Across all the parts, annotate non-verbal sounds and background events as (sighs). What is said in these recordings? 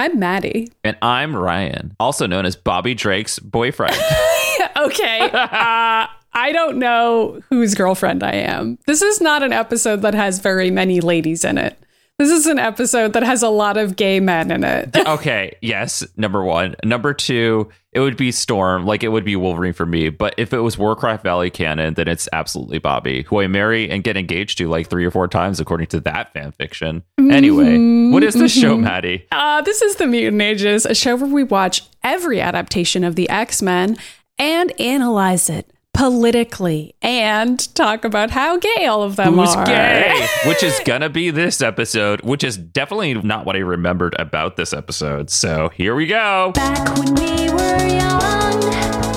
I'm Maddy. And I'm Ryan, also known as Bobby Drake's boyfriend. (laughs) okay. (laughs) Uh, I don't know whose girlfriend I am. This is not an episode that has very many ladies in it. This is an episode that has a lot of gay men in it. (laughs) okay, yes, number one. Number two, it would be Storm, like it would be Wolverine for me. But if it was Warcraft Valley canon, then it's absolutely Bobby, who I marry and get engaged to like three or four times, according to that fan fiction. Anyway, what is this show, Maddy? Uh, this is The Mutant Ages, a show where we watch every adaptation of the X Men and analyze it politically and talk about how gay all of them Who's are. gay? (laughs) which is gonna be this episode, which is definitely not what I remembered about this episode. So here we go. Back when we were young,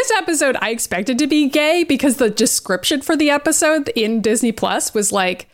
this episode I expected to be gay because the description for the episode in Disney Plus was like,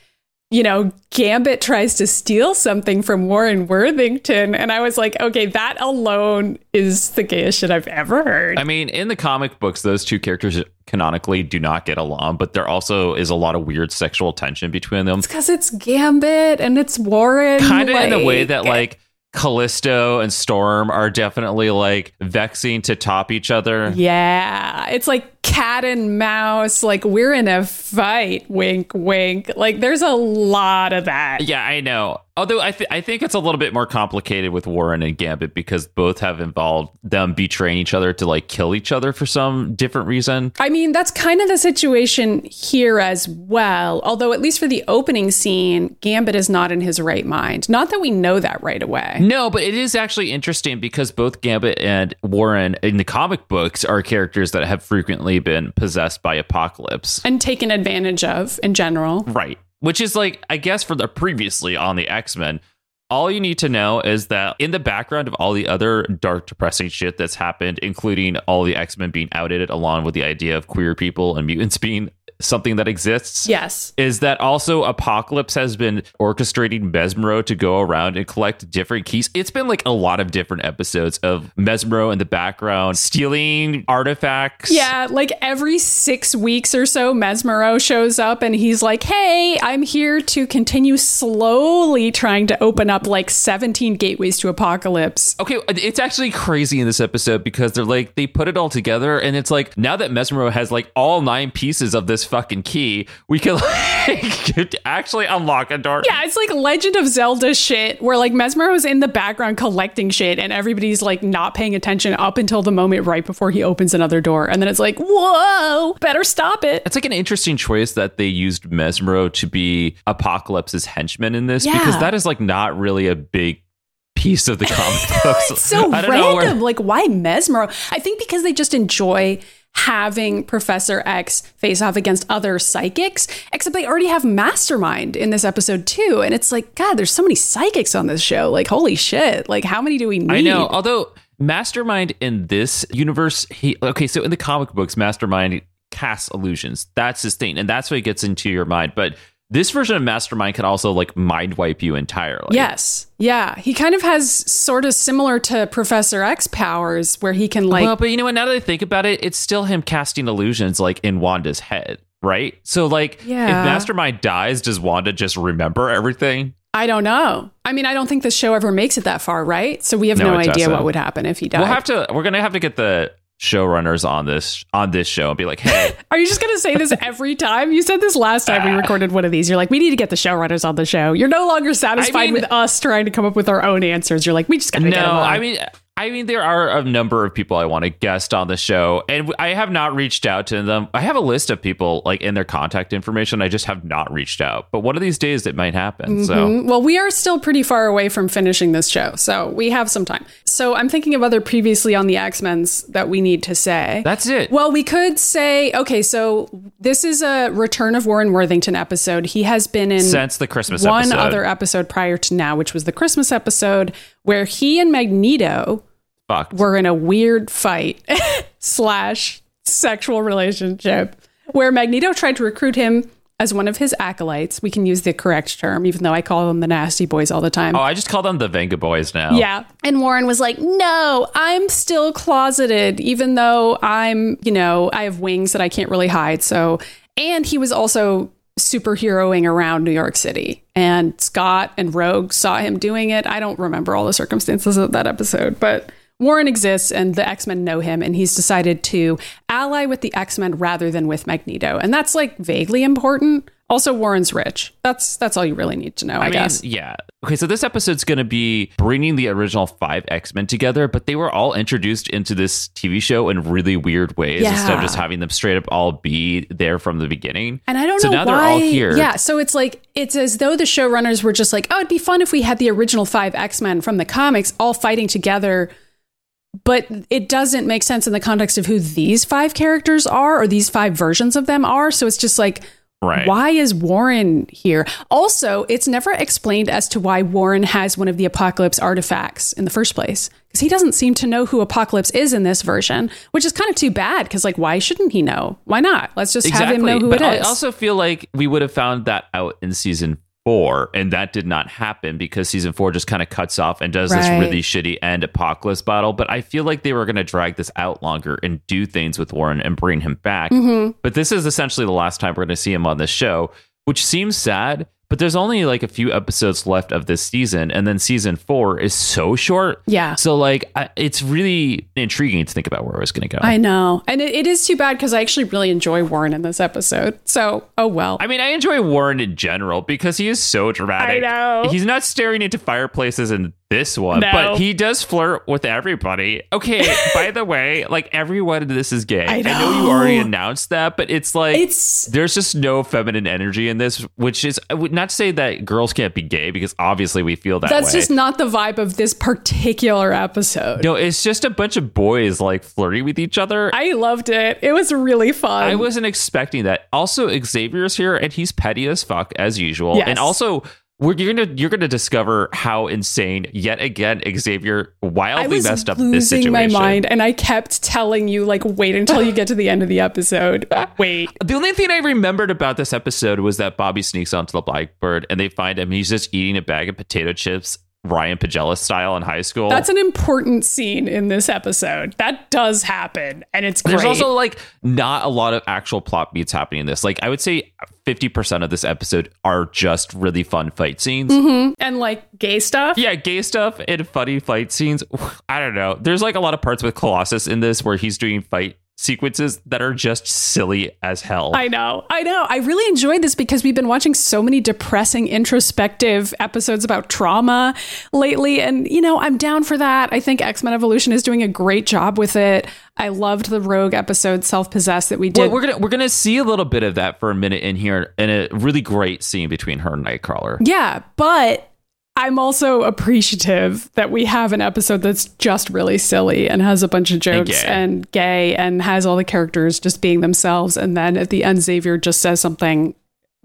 you know, Gambit tries to steal something from Warren Worthington. And I was like, okay, that alone is the gayest shit I've ever heard. I mean, in the comic books, those two characters canonically do not get along, but there also is a lot of weird sexual tension between them. It's because it's Gambit and it's Warren. Kind of in the way that like Callisto and Storm are definitely like vexing to top each other. Yeah, it's like cat and mouse. Like we're in a fight. Wink, wink. Like there's a lot of that. Yeah, I know. Although I, th- I think it's a little bit more complicated with Warren and Gambit because both have involved them betraying each other to like kill each other for some different reason. I mean, that's kind of the situation here as well. Although, at least for the opening scene, Gambit is not in his right mind. Not that we know that right away. No, but it is actually interesting because both Gambit and Warren in the comic books are characters that have frequently been possessed by Apocalypse. And taken advantage of in general. Right. Which is like, I guess, for the previously on the X Men, all you need to know is that in the background of all the other dark, depressing shit that's happened, including all the X Men being outed, along with the idea of queer people and mutants (laughs) being something that exists. Yes. Is that also Apocalypse has been orchestrating Mesmero to go around and collect different keys? It's been like a lot of different episodes of Mesmero in the background stealing artifacts. Yeah, like every six weeks or so, Mesmero shows up and he's like, hey, I'm here to continue slowly trying to open up like 17 gateways to apocalypse. Okay, it's actually crazy in this episode because they're like they put it all together, and it's like now that Mesmero has like all nine pieces of this fucking key, we can (laughs) like actually unlock a door. Yeah, it's like Legend of Zelda shit where like Mesmero's in the background collecting shit and everybody's like not paying attention up until the moment right before he opens another door. And then it's like, whoa, better stop it. It's like an interesting choice that they used Mesmero to be Apocalypse's henchman in this because that is like not really a big piece of the comic (laughs) books. It's so (laughs) I don't know where- random. Like, why Mesmero? I think because they just enjoy having Professor X face off against other psychics, except they already have Mastermind in this episode too. And it's like, God, there's so many psychics on this show. Like, holy shit. Like, how many do we need? I know. Although Mastermind in this universe, he okay. So in the comic books, Mastermind casts illusions. That's his thing, and that's what gets into your mind. But this version of Mastermind can also like mind wipe you entirely. Yes. Yeah. He kind of has sort of similar to Professor X powers where he can like well, but you know what? Now that I think about it, it's still him casting illusions like in Wanda's head, right? So like, Yeah. if Mastermind dies, does Wanda just remember everything? I don't know. I mean, I don't think the show ever makes it that far, right? So we have No, no, idea doesn't. what would happen if he died. We'll have to. We're gonna have to get the showrunners on this on this show and be like, hey, (laughs) Are you just going to say this (laughs) every time? You said this last time we uh, recorded one of these. You're like, we need to get the showrunners on the show. You're no longer satisfied I mean- with us trying to come up with our own answers. You're like, we just got to no, get them on. I mean, I mean, there are a number of people I want to guest on the show, and I have not reached out to them. I have a list of people like in their contact information. I just have not reached out. But one of these days, it might happen. So Mm, Well, we are still pretty far away from finishing this show, so we have some time. So I'm thinking of other previously on the X Men's that we need to say. that's it. Well, we could say, okay, so this is a Return of Warren Worthington episode. He has been in Since the Christmas one episode. other episode prior to now, which was the Christmas episode, where he and Magneto Fucked. were in a weird fight (laughs) slash sexual relationship where Magneto tried to recruit him as one of his acolytes. We can use the correct term, even though I call them the nasty boys all the time. Oh, I just call them the Vengaboys now. Yeah. And Warren was like, no, I'm still closeted, even though I'm, you know, I have wings that I can't really hide. So, and he was also superheroing around New York City. And Scott and Rogue saw him doing it. I don't remember all the circumstances of that episode, but Warren exists and the X Men know him, and he's decided to ally with the X Men rather than with Magneto. And that's like vaguely important. Also, Warren's rich. That's that's all you really need to know, I, I mean, guess. yeah. Okay, so this episode's going to be bringing the original five X Men together, but they were all introduced into this TV show in really weird ways instead of just having them straight up all be there from the beginning. And I don't So know now why. they're all here. Yeah, so it's like it's as though the showrunners were just like, "Oh, it'd be fun if we had the original five X Men from the comics all fighting together." But it doesn't make sense in the context of who these five characters are or these five versions of them are. So it's just like, Right. why is Warren here? Also, it's never explained as to why Warren has one of the Apocalypse artifacts in the first place. Because he doesn't seem to know who Apocalypse is in this version, which is kind of too bad. Because, like, why shouldn't he know? Why not? Let's just have him know who but it I also feel like we would have found that out in season four, and that did not happen because season four just kind of cuts off and does this really shitty end apocalypse battle. But I feel like they were going to drag this out longer and do things with Warren and bring him back. Mm-hmm. But this is essentially the last time we're going to see him on this show, which seems sad. But there's only like a few episodes left of this season, and then season four is so short. Yeah. So like, I, it's really intriguing to think about where it was going to go. I know. And it, it is too bad because I actually really enjoy Warren in this episode. So, oh well. I mean, I enjoy Warren in general because he is so dramatic. I know. He's not staring into fireplaces in this one, No. but he does flirt with everybody. Okay, (laughs) by the way, like everyone in this is gay. I you know. You already announced that, but it's like It's- there's just no feminine energy in this, which is I would not say that girls can't be gay because obviously we feel that That's way. just not the vibe of this particular episode. no, it's just a bunch of boys like flirting with each other. I loved it. It was really fun. I wasn't expecting that. Also, Xavier's here, and he's petty as fuck as usual. Yes. And also, we're you're gonna you're gonna discover how insane yet again Xavier wildly messed up this situation. my mind, and I kept telling you, like, wait until you get to the end of the episode. (laughs) Wait. The only thing I remembered about this episode was that Bobby sneaks onto the Blackbird, and they find him. He's just eating a bag of potato chips, Ryan Pagella style in high school. That's an important scene in this episode. That does happen, and it's great. There's also like not a lot of actual plot beats happening in this. Like I would say 50% of this episode are just really fun fight scenes. Mm-hmm. and like gay stuff. Yeah, gay stuff and funny fight scenes. (sighs) I don't know. There's like a lot of parts with Colossus in this where he's doing fight sequences that are just silly as hell. I know. I know. I really enjoyed this because we've been watching so many depressing, introspective episodes about trauma lately. And, you know, I'm down for that. I think X Men Evolution is doing a great job with it. I loved the Rogue episode, Self Possessed, that we did. well, we're gonna we're gonna see a little bit of that for a minute in here, in a really great scene between her and Nightcrawler. yeah, but I'm also appreciative that we have an episode that's just really silly and has a bunch of jokes gay. and gay and has all the characters just being themselves. And then at the end, Xavier just says something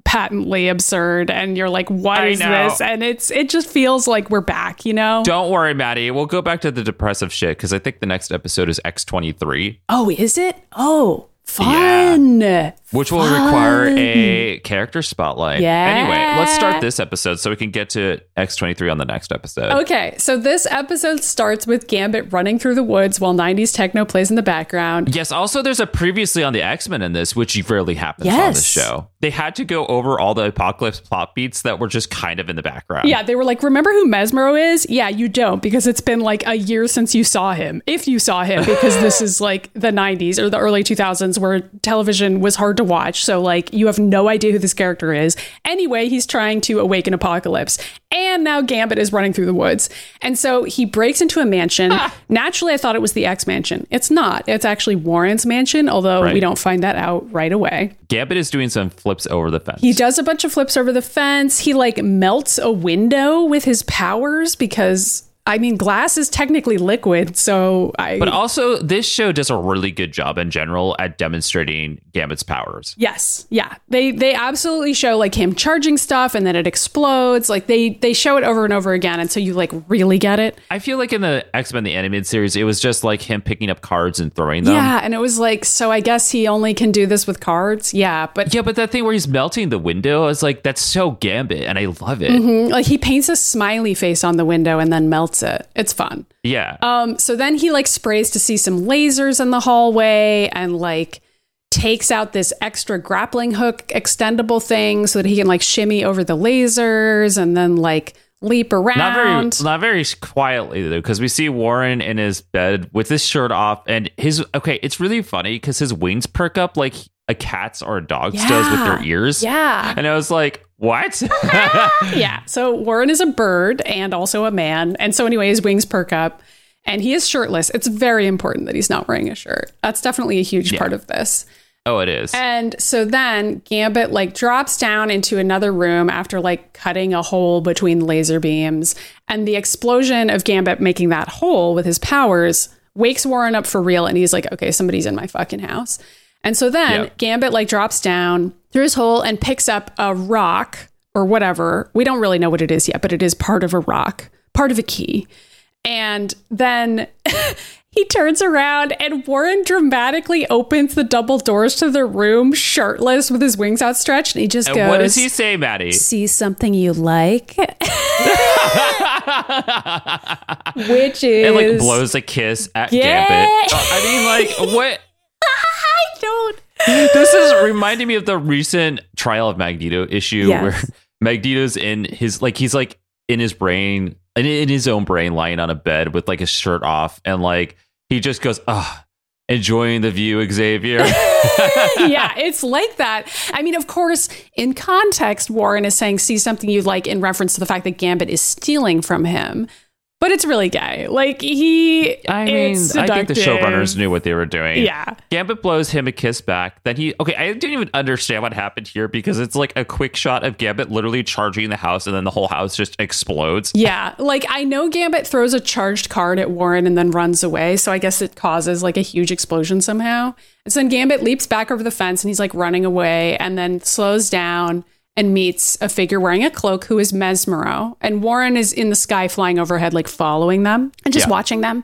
patently absurd and you're like what I is know. this and it's it just feels like we're back you know Don't worry, Maddy. We'll go back to the depressive shit because I think the next episode is x23 oh is it oh fun which will Fun. require a character spotlight. Yeah. Anyway, let's start this episode so we can get to X twenty three on the next episode. okay so this episode starts with gambit running through the woods while 90s techno plays in the background Yes. Also, there's a previously on the X Men in this, which rarely happens on Yes. this show. They had to go over all the apocalypse plot beats that were just kind of in the background. Yeah, they were like, remember who Mesmero is? Yeah, you don't because it's been like a year since you saw him. If you saw him, because this is (laughs) like the 90s or the early 2000s where television was hard to watch. So, like, you have no idea who this character is. Anyway, he's trying to awaken Apocalypse. And now Gambit is running through the woods. And so he breaks into a mansion. (laughs) Naturally, I thought it was the X mansion. It's not. It's actually Warren's mansion, although Right. we don't find that out right away. Gambit is doing some flips over the fence. He does a bunch of flips over the fence. He like melts a window with his powers because I mean glass is technically liquid, so I but also, this show does a really good job in general at demonstrating Gambit's powers. Yes. Yeah. They they absolutely show like him charging stuff and then it explodes. Like they they show it over and over again until you like really get it. I feel like in the X Men the animated series, it was just like him picking up cards and throwing them. yeah, and it was like so I guess he only can do this with cards. Yeah, but Yeah, but that thing where he's melting the window, I was like, that's so Gambit, and I love it. Mm-hmm. like he paints a smiley face on the window and then melts it. It's fun. Yeah. Um, so then he like sprays to see some lasers in the hallway and like takes out this extra grappling hook extendable thing so that he can like shimmy over the lasers and then like leap around. not very, not very quietly though, because we see Warren in his bed with his shirt off, and his okay. It's really funny because his wings perk up like a cat's or a dog's does with their ears. yeah. and I was like, what? (laughs) yeah. So Warren is a bird and also a man. And so anyway, his wings perk up and he is shirtless. It's very important that he's not wearing a shirt. That's definitely a huge part of this. oh, it is. And so then Gambit like drops down into another room after like cutting a hole between laser beams. And the explosion of Gambit making that hole with his powers wakes Warren up for real. And he's like, okay, somebody's in my fucking house. And so then Yep. Gambit like drops down through his hole and picks up a rock or whatever. We don't really know what it is yet, but it is part of a rock, part of a key. And then (laughs) he turns around and Warren dramatically opens the double doors to the room shirtless with his wings outstretched. And he just And goes, what does he say, Maddy? See something you like? (laughs) Which is. and like blows a kiss at Yeah. Gambit. I mean, like, (laughs) what? Don't. this is reminding me of the recent trial of Magneto issue Yes. where (laughs) Magneto's in his like he's like in his brain in, in his own brain lying on a bed with like his shirt off and like he just goes ah enjoying the view Xavier (laughs) (laughs) yeah, it's like that. I mean, of course, in context, Warren is saying, see something you like in reference to the fact that Gambit is stealing from him. But it's really gay. Like, he. I mean I think the showrunners knew what they were doing Yeah. Gambit blows him a kiss back then he okay I didn't even understand what happened here because it's like a quick shot of Gambit literally charging the house and then the whole house just explodes Yeah, like I know Gambit throws a charged card at Warren and then runs away, so I guess it causes like a huge explosion somehow. And so then Gambit leaps back over the fence and he's like running away and then slows down and meets a figure wearing a cloak who is Mesmero. And Warren is in the sky flying overhead, like following them and just Yeah. watching them.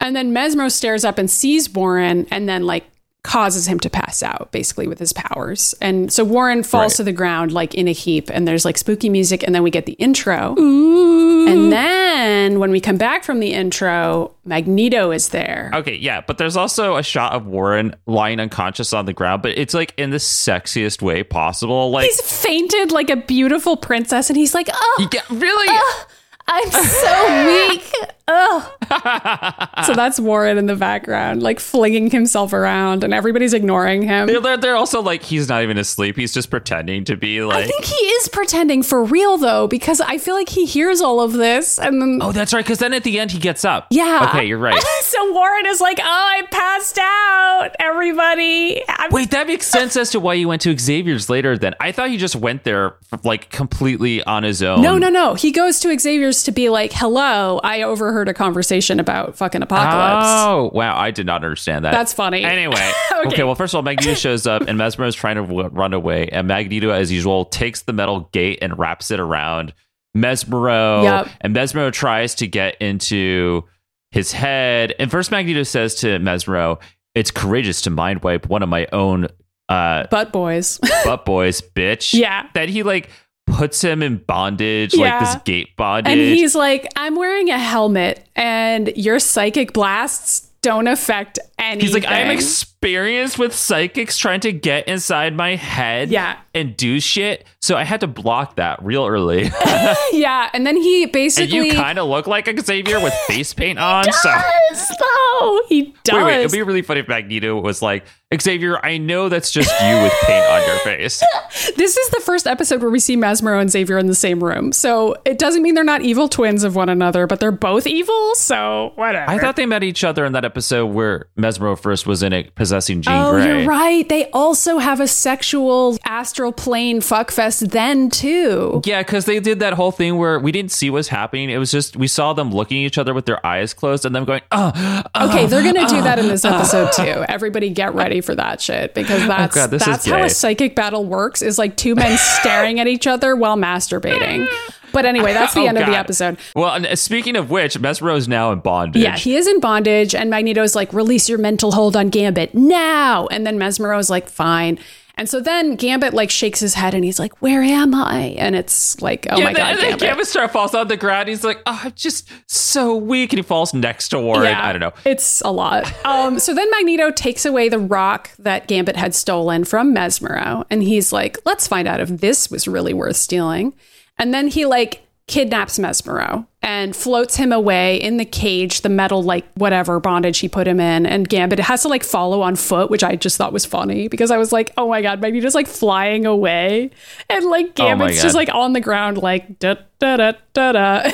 And then Mesmero stares up and sees Warren and then like causes him to pass out basically with his powers. And so Warren falls Right. to the ground like in a heap and there's like spooky music and then we get the intro. Ooh. And then when we come back from the intro, Magneto is there. Okay, yeah, but there's also a shot of Warren lying unconscious on the ground, but it's like in the sexiest way possible. Like, He's fainted like a beautiful princess and he's like, "Oh, you get really. Uh, I'm so (laughs) weak." Oh. (laughs) so that's Warren in the background, like flinging himself around and everybody's ignoring him. They're, they're also like he's not even asleep. He's just pretending to be like. I think he is pretending for real though because I feel like he hears all of this and then oh, that's right. Because then at the end he gets up. Yeah. Okay, you're right. (laughs) so Warren is like, "Oh, I passed out, everybody." I'm- Wait, that makes sense as to why he went to Xavier's later. Then I thought he just went there like completely on his own. no, no, no. He goes to Xavier's to be like, "Hello, I overheard a conversation about fucking apocalypse." Oh wow, I did not understand that. That's funny. Anyway, (laughs) Okay. okay. Well, first of all, Magneto shows up, and Mesmer is trying to w- run away, and Magneto, as usual, takes the metal gate and wraps it around Mesmero, Yep. and Mesmero tries to get into his head. And first, Magneto says to Mesmero, "It's courageous to mind wipe one of my own uh, Butt boys. (laughs) butt boys, bitch." Yeah. That he like puts him in bondage, Yeah. like this gate bondage. and he's like, "I'm wearing a helmet, and your psychic blasts don't affect anything. He's like, I'm experienced with psychics trying to get inside my head Yeah. and do shit. So I had to block that real early. (laughs) yeah, and then he and basically you kind of look like Xavier with face paint on. So (laughs) does though. He does. wait, wait, it'd be really funny if Magneto was like, Xavier, I know that's just you with paint on your face. (laughs) This is the first episode where we see Mesmero and Xavier in the same room. So it doesn't mean they're not evil twins of one another, but they're both evil. So whatever. I thought they met each other in that episode where Mesmero first was in it possessing Jean Oh, Grey. you're right. They also have a sexual astral plane fuckfest then too. Yeah, because they did that whole thing where we didn't see what's happening. It was just we saw them looking at each other with their eyes closed and them going, oh, Okay, they're gonna do uh, that in this episode (laughs) too. Everybody get ready for that shit because oh, that's Oh, God, this is that's how gay. a psychic battle works. Is like two men staring at each other while masturbating. But anyway, that's the (laughs) Oh, end of the episode. Well, and speaking of which, Mesmero is now in bondage. Yeah, he is in bondage, and Magneto's like, release your mental hold on Gambit now. And then Mesmero is like, fine. And so then Gambit like shakes his head and he's like, where am I? And it's like, oh Yeah, my God, and then Gambit. Gambit Star falls on the ground. He's like, oh, I'm just so weak. And he falls next to Warren. I don't know. It's a lot. Um, so then Magneto takes away the rock that Gambit had stolen from Mesmero, and he's like, let's find out if this was really worth stealing. And then he like kidnaps Mesmero and floats him away in the cage, the metal like whatever bondage he put him in. And Gambit has to like follow on foot, which I just thought was funny because I was like, oh my god, Magneto's like flying away, and like Oh Gambit's just like on the ground, like da da da da da.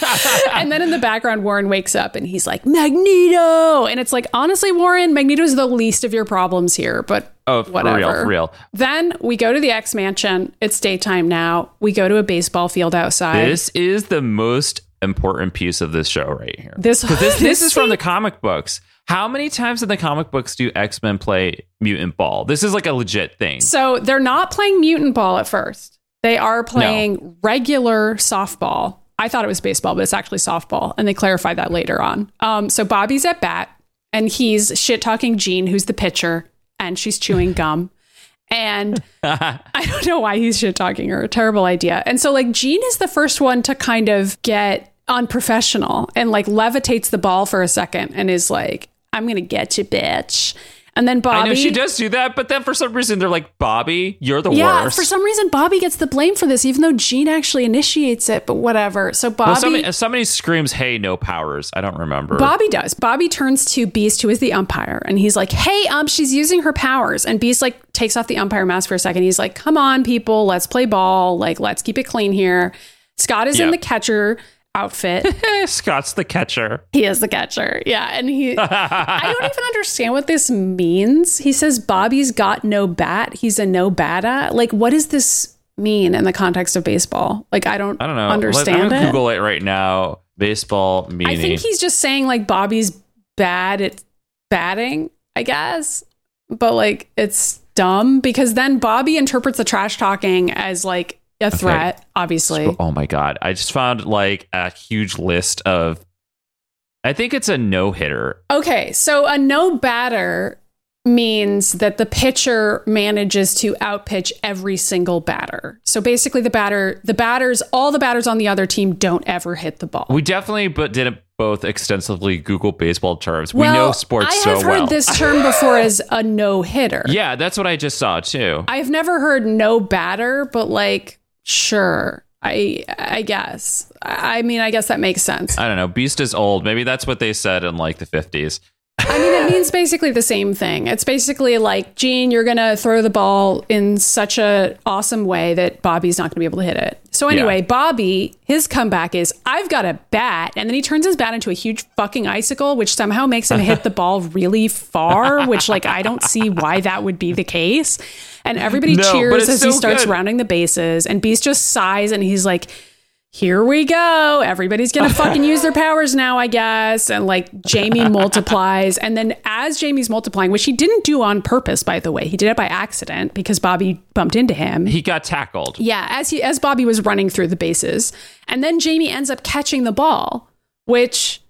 (laughs) and then in the background, Warren wakes up and he's like, Magneto. And it's like, honestly, Warren, Magneto's the least of your problems here, but Oh, for whatever. real, for real. Then we go to the X Mansion. It's daytime now. We go to a baseball field outside. This is the most important piece of this show right here. This- this, this is from (laughs) the comic books. How many times in the comic books do X Men play Mutant Ball? This is like a legit thing. So they're not playing mutant ball at first. They are playing regular softball. I thought it was baseball, but it's actually softball. And they clarify that later on. Um, so Bobby's at bat and he's shit talking Jean, who's the pitcher, and she's chewing (laughs) gum. And (laughs) I don't know why he's shit talking her. A Terrible idea. And so, like, Jean is the first one to kind of get unprofessional and like levitates the ball for a second and is like, I'm going to get you, bitch. And then Bobby. I know she does do that, but then for some reason they're like, Bobby, you're the Yeah, worst. Yeah, for some reason Bobby gets the blame for this, even though Jean actually initiates it. But whatever. So Bobby, somebody, somebody screams, "Hey, no powers!" I don't remember. Bobby does. Bobby turns to Beast, who is the umpire, and he's like, "Hey, um, she's using her powers." And Beast like takes off the umpire mask for a second. He's like, "Come on, people, let's play ball. Like, let's keep it clean here." Scott is in the catcher outfit. (laughs) Scott's the catcher. he is the catcher. Yeah, and he. (laughs) I don't even understand what this means. He says Bobby's got no bat. He's a no bata. Like, what does this mean in the context of baseball? Like, I don't. I don't know. Understand Let, I'm it. Google it right now. Baseball meaning. I think he's just saying like Bobby's bad at batting, I guess. But like it's dumb because then Bobby interprets the trash talking as like a threat, obviously. Oh my god! I just found like a huge list of. I think it's a no hitter. Okay, so a no batter means that the pitcher manages to outpitch every single batter. So basically the batter the batters all the batters on the other team don't ever hit the ball. We definitely, but didn't both extensively Google baseball terms. we know sports I so have heard well. this term (laughs) before as a no hitter. yeah, that's what I just saw too. I've never heard no batter, but like, sure. I I guess. I mean, I guess that makes sense. I don't know. Beast is old. Maybe that's what they said in like the fifties. I mean, it means basically the same thing. It's basically like, Jean, you're gonna throw the ball in such a awesome way that Bobby's not gonna be able to hit it. So anyway, Yeah. Bobby, his comeback is, I've got a bat, and then he turns his bat into a huge fucking icicle, which somehow makes him hit the (laughs) ball really far. Which, like, I don't see why that would be the case. And everybody No, cheers as he starts good. rounding the bases, and Beast just sighs and he's like. Here we go. Everybody's going to fucking use their powers now, I guess. And like Jamie multiplies. And then as Jamie's multiplying, which he didn't do on purpose, by the way, he did it by accident because Bobby bumped into him. He got tackled. Yeah, as he as Bobby was running through the bases. And then Jamie ends up catching the ball, which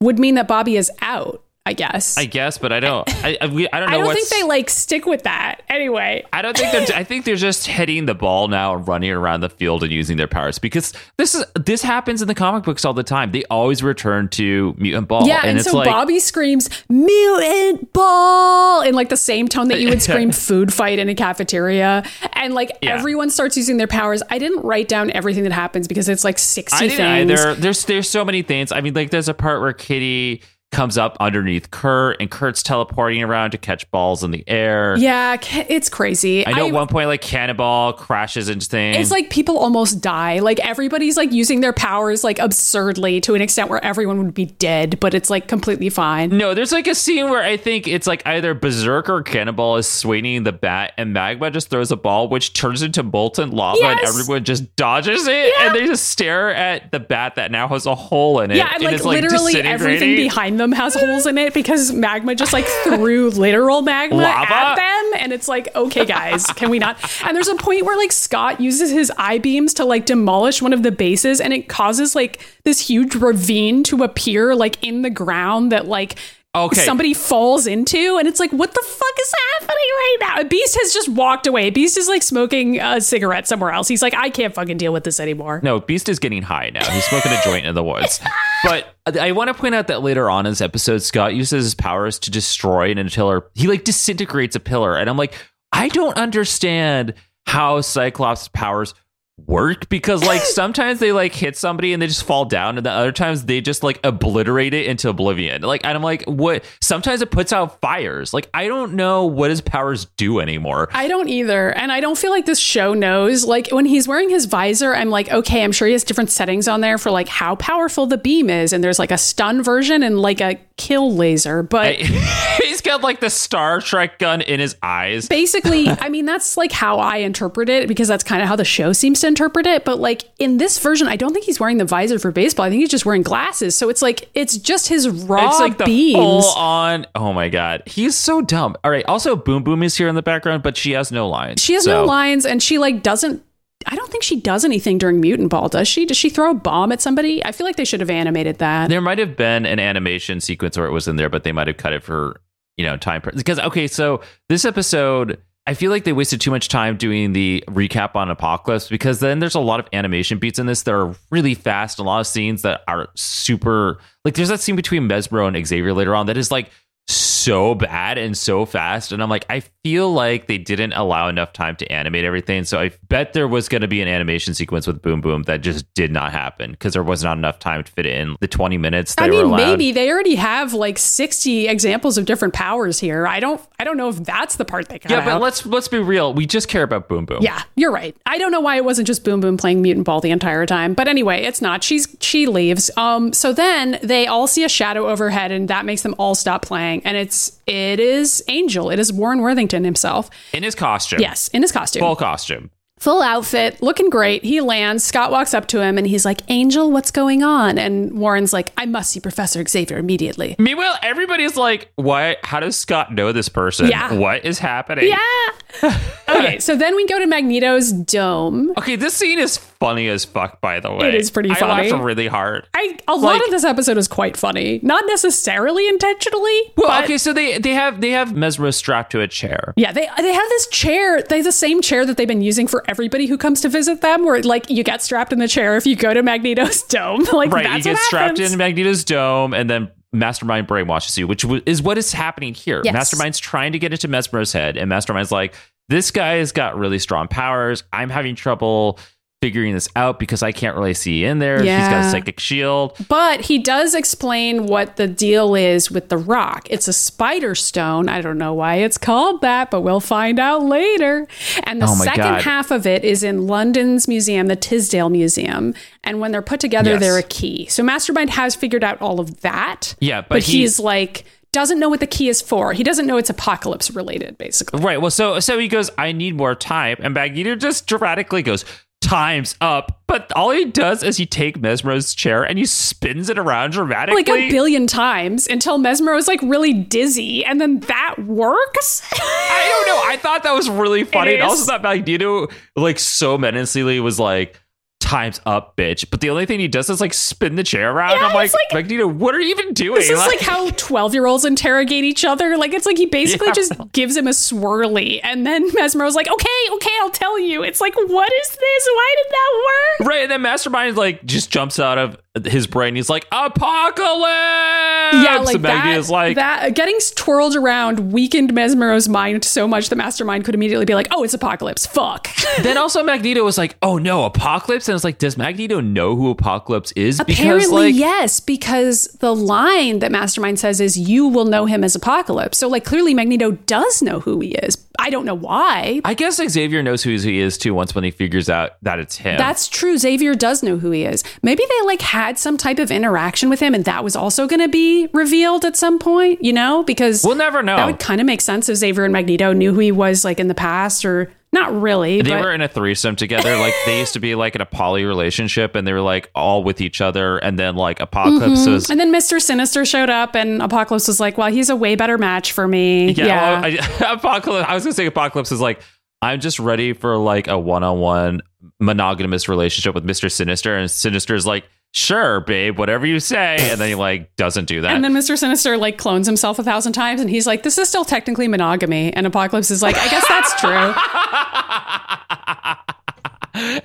would mean that Bobby is out. I guess. I guess, but I don't. I I, we, I don't (laughs) know. I don't think they like stick with that. Anyway, I don't think they're. I think they're just hitting the ball now and running around the field and using their powers because this is this happens in the comic books all the time. They always return to mutant ball. yeah, and, and, so like Bobby screams "mutant ball" in like the same tone that you would (laughs) scream "food fight" in a cafeteria, and like Yeah. everyone starts using their powers. I didn't write down everything that happens because it's like sixty I didn't things. either. There's there's so many things. I mean, like there's a part where Kitty comes up underneath Kurt and Kurt's teleporting around to catch balls in the air. Yeah, it's crazy. I know at one point like Cannonball crashes into things. It's like people almost die. Like everybody's like using their powers like absurdly to an extent where everyone would be dead, but it's like completely fine. No, there's like a scene where I think it's like either Berserk or Cannonball is swinging the bat, and Magma just throws a ball, which turns into molten lava, and everyone just dodges it, Yeah. and they just stare at the bat that now has a hole in it. Yeah, and like it's, literally everything behind them has holes in it because magma just like threw (laughs) literal magma Lava? at them. And it's like, okay, guys, can we not? And there's a point where like Scott uses his eye beams to like demolish one of the bases and it causes like this huge ravine to appear like in the ground that like Okay. somebody falls into. And it's like, what the fuck is happening right now? Beast has just walked away. Beast is like smoking a cigarette somewhere else. He's like, I can't fucking deal with this anymore. No, Beast is getting high now. He's smoking a joint in the woods. (laughs) But I want to point out that later on in this episode, Scott uses his powers to destroy an pillar. He like disintegrates a pillar, and I'm like, I don't understand how Cyclops' powers work because like (laughs) sometimes they like hit somebody and they just fall down and the other times they just like obliterate it into oblivion like and i'm like what sometimes it puts out fires like i don't know what his powers do anymore I don't either. And I don't feel like this show knows. Like when he's wearing his visor, I'm like, okay, I'm sure he has different settings on there for like how powerful the beam is. And there's like a stun version and like a kill laser. But (laughs) he's got like the star trek gun in his eyes basically, (laughs) I mean, that's like how I interpret it because that's kind of how the show seems to interpret it. But like in this version, I don't think he's wearing the visor for baseball. I think he's just wearing glasses. So it's like, it's just his raw It's like the beams. full on. Oh my god, he's so dumb. All right. Also, Boom Boom is here in the background, but she has no lines. She has no So- lines and she like doesn't I don't think she does anything during Mutant Ball, does she? Does she throw a bomb at somebody? I feel like they should have animated that. There might have been an animation sequence where it was in there, but they might have cut it for you know time because okay. So this episode. I feel like they wasted too much time doing the recap on Apocalypse because then there's a lot of animation beats in this that are really fast, a lot of scenes that are super like there's that scene between Mesmero and Xavier later on that is like so bad and so fast. And I'm like, I feel like they didn't allow enough time to animate everything. So I bet there was going to be an animation sequence with Boom Boom that just did not happen because there was not enough time to fit it in the 20 minutes they I mean, maybe they already have like 60 examples of different powers here. I don't I don't know if that's the part they cut Yeah, out. but let's let's be real. We just care about Boom Boom. Yeah, you're right. I don't know why it wasn't just Boom Boom playing Mutant Ball the entire time. But anyway, it's not. She's she leaves. Um so then they all see a shadow overhead and that makes them all stop playing. And it's it is Angel. It is Warren Worthington himself. In his costume. Yes, in his costume. Full costume. full outfit, looking great. He lands. Scott walks up to him and he's like, Angel, what's going on? And Warren's like, I must see Professor Xavier immediately. Meanwhile, everybody's like, "What? How does Scott know this person? Yeah. What is happening?" Yeah. (laughs) okay, so then we go to Magneto's dome. Okay, this scene is funny as fuck. By the way, It is pretty I funny. laughed really hard. I a lot Like- of this episode is quite funny. Not necessarily intentionally. Well, but okay, so they they have they have Mesmer strapped to a chair. Yeah, they they have this chair. They have the same chair that they've been using for everybody who comes to visit them. Where like you get strapped in the chair if you go to Magneto's (laughs) dome. like Right, you get strapped in Magneto's dome, and then Mastermind brainwashes you, which w- is what is happening here. Yes. Mastermind's trying to get into Mesmer's head, and Mastermind's like, "This guy has got really strong powers. I'm having trouble." Figuring this out because I can't really see in there. He's got a psychic shield. But he does explain what the deal is with the rock. It's a spider stone. I don't know why it's called that, but we'll find out later. And the Oh second God. half of it is in London's museum, the Tisdale Museum. And when they're put together, Yes. they're a key. So Mastermind has figured out all of that. Yeah, but he- he's like, doesn't know what the key is for. He doesn't know it's apocalypse related, basically. Right. Well, so so he goes, I need more time, and Magneto just dramatically goes, Time's up. But all he does is he take Mesmer's chair and he spins it around dramatically. Like a billion times until Mesmer is like really dizzy, and then that works. I don't know. I thought that was really (laughs) funny. It And is. also that Magneto, like so menacingly, was like, time's up, bitch. But the only thing he does is like spin the chair around. Yeah, I'm like, like- Magneto, what are you even doing? This is like how 12 year olds interrogate each other. Like, it's like he basically Yeah. just gives him a swirly. And then (laughs) Mesmero's like, okay, okay, I'll tell you. It's like, what is this? Why did that work? Right, and then Mastermind like just jumps out of his brain. He's like, "Apocalypse!" Yeah, like that, like, that uh, getting twirled around weakened Mesmero's mind so much the mastermind could immediately be like, oh, it's apocalypse. Fuck. (laughs) then also Magneto was like, "Oh no, Apocalypse!" And it's like, does Magneto know who Apocalypse is? Apparently, like, yes, because the line that Mastermind says is, you will know him as Apocalypse. So, like, clearly Magneto does know who he is. I don't know why. I guess Xavier knows who he is too. Once when he figures out that it's him. That's true. Xavier does know who he is. Maybe they like had some type of interaction with him and that was also going to be revealed at some point, you know? Because we'll never know. that would kind of make sense if Xavier and Magneto knew who he was like in the past or not really. they but were in a threesome together. Like they used to be like in a poly relationship, and they were like all with each other. And then like Apocalypse mm-hmm. was and then Mr. Sinister showed up and Apocalypse was like, well, he's a way better match for me. Yeah, Yeah. well, I, (laughs) Apocalypse. I was gonna say Apocalypse is like I'm just ready for like a one-on-one monogamous relationship with Mister Sinister, and Sinister is like, sure, babe, whatever you say, and then he like doesn't do that. and then Mr. Sinister like clones himself a thousand times and he's like, this is still technically monogamy. And Apocalypse is like, I guess that's true.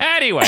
(laughs) anyway,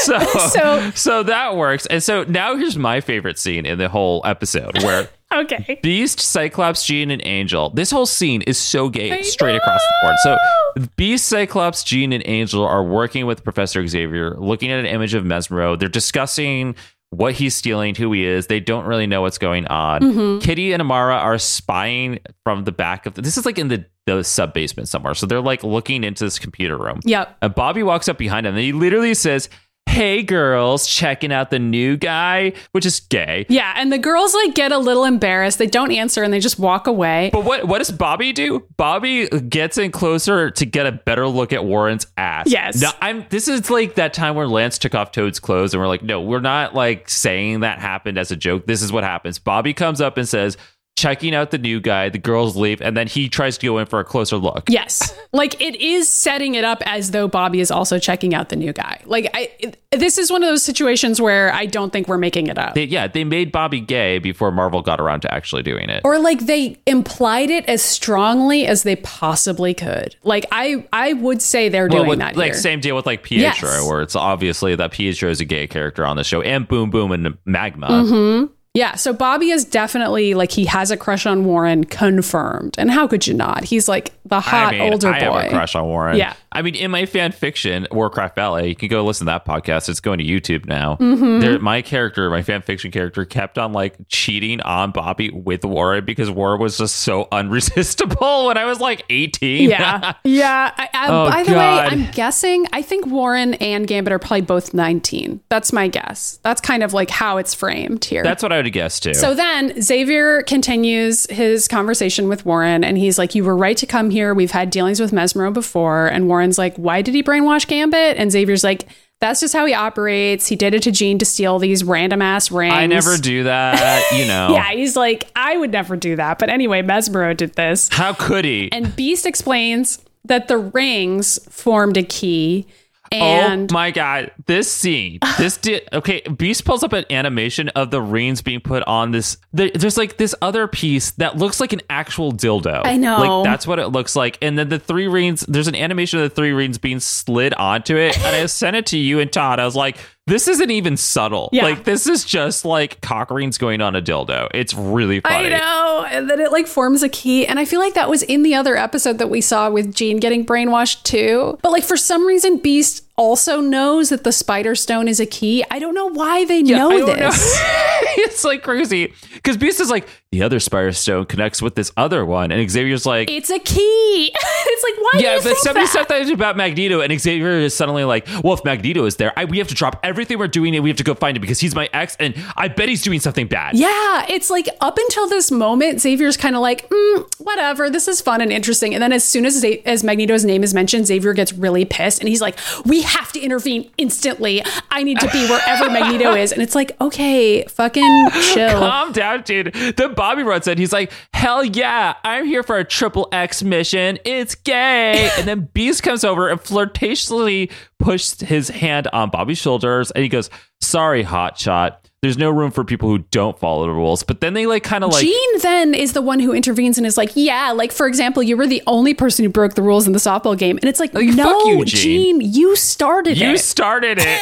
so, (laughs) So- so that works, and so now here's my favorite scene in the whole episode where. Okay. Beast, Cyclops, Jean, and Angel. This whole scene is so gay I straight across the board. So, Beast, Cyclops, Jean, and Angel are working with Professor Xavier, looking at an image of Mesmero. They're discussing what he's stealing, who he is. They don't really know what's going on. Mm-hmm. Kitty and Amara are spying from the back of the, this is like in the, the sub basement somewhere. So they're like looking into this computer room. Yep. And Bobby walks up behind him and he literally says, Hey girls, checking out the new guy, which is gay. Yeah, and the girls like get a little embarrassed. They don't answer and they just walk away. But what what does Bobby do? Bobby gets in closer to get a better look at Warren's ass. Yes. Now I'm this is like that time where Lance took off Toad's clothes and we're like, no, we're not like saying that happened as a joke. This is what happens. Bobby comes up and says, checking out the new guy, the girls leave, and then he tries to go in for a closer look. Yes. Like it is setting it up as though Bobby is also checking out the new guy. Like I it- this is one of those situations where I don't think we're making it up. They, yeah, they made Bobby gay before Marvel got around to actually doing it. or like they implied it as strongly as they possibly could. Like I I would say they're Well, doing with, that like here. same deal with like Pietro, Yes. where it's obviously that Pietro is a gay character on the show, and Boom Boom and Magma. Mm-hmm. Yeah, so Bobby is definitely like he has a crush on Warren confirmed. And how could you not? He's like the hot I mean, older I boy. have a crush on Warren. Yeah. I mean, in my fan fiction, Warcraft Ballet, you can go listen to that podcast. It's going to YouTube now. Mm-hmm. There, my character, my fan fiction character, kept on like cheating on Bobby with Warren because Warren was just so (laughs) unresistible when I was like 18. Yeah. (laughs) Yeah. I, I, Oh, by the God. way, I'm guessing, I think Warren and Gambit are probably both 19. That's my guess. That's kind of like how it's framed here. That's what I would have guessed too. so then Xavier continues his conversation with Warren and he's like, You were right to come here. We've had dealings with Mesmero before. And Warren's like, Why did he brainwash Gambit? And Xavier's like, That's just how he operates. He did it to Jean to steal these random ass rings. I never do that, you (laughs) know. Yeah, he's like, I would never do that. But anyway, Mesmero did this. How could he? And Beast explains that the rings formed a key. Oh and oh my god, this scene, (sighs) this did okay. Beast pulls up an animation of the rings being put on this. There, there's like this other piece that looks like an actual dildo. I know. like that's what it looks like. And then the three rings, there's an animation of the three rings being slid onto it. And I sent it to you and Todd. I was like, this isn't even subtle. Yeah. Like this is just like cock rings going on a dildo. It's really funny. I know. And then it like forms a key. And I feel like that was in the other episode that we saw with Jean getting brainwashed too. But like for some reason, Beast also knows that the spider stone is a key. I don't know why they know I don't this. know. (laughs) it's like crazy because Beast is like the other spider Stone connects with this other one, and Xavier's like, It's a key. (laughs) it's like why yeah, but somebody that? said that about Magneto, and Xavier is suddenly like, well, if Magneto is there, I, we have to drop everything we're doing and we have to go find him because he's my ex, and I bet he's doing something bad. Yeah, it's like up until this moment, Xavier's kind of like, mm, whatever, this is fun and interesting. And then as soon as as Magneto's name is mentioned, Xavier gets really pissed, and he's like, "We have to intervene instantly. I need to be wherever Magneto is. And it's like, okay, fucking chill. (laughs) Calm down, dude. Then Bobby runs in. He's like, hell yeah, I'm here for a triple X mission. It's gay. and then (laughs) Beast comes over and flirtatiously pushed his hand on Bobby's shoulders. And he goes, sorry, hotshot. There's no room for people who don't follow the rules. But then they like kind of like Jean then is the one who intervenes and is like, yeah, like for example, you were the only person who broke the rules in the softball game. And it's like, Like, no, you, Jean. Jean, you started You it. You started it.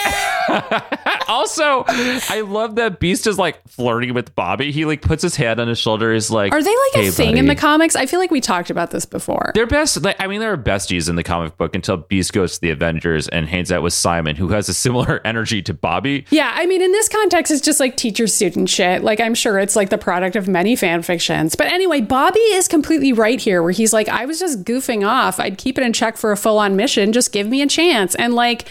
(laughs) (laughs) also, I love that Beast is like flirting with Bobby. He like puts his hand on his shoulder. He's like, Are they like "Hey, a thing in the comics? I feel like we talked about this before. They're best. Like, I mean, they're besties in the comic book until Beast goes to the Avengers and hangs out with Simon, who has a similar (laughs) energy to Bobby. Yeah, I mean, in this context, it's just like teacher student shit. Like, I'm sure it's like the product of many fan fictions. But anyway, Bobby is completely right here, where he's like, I was just goofing off. I'd keep it in check for a full on mission. Just give me a chance. And like,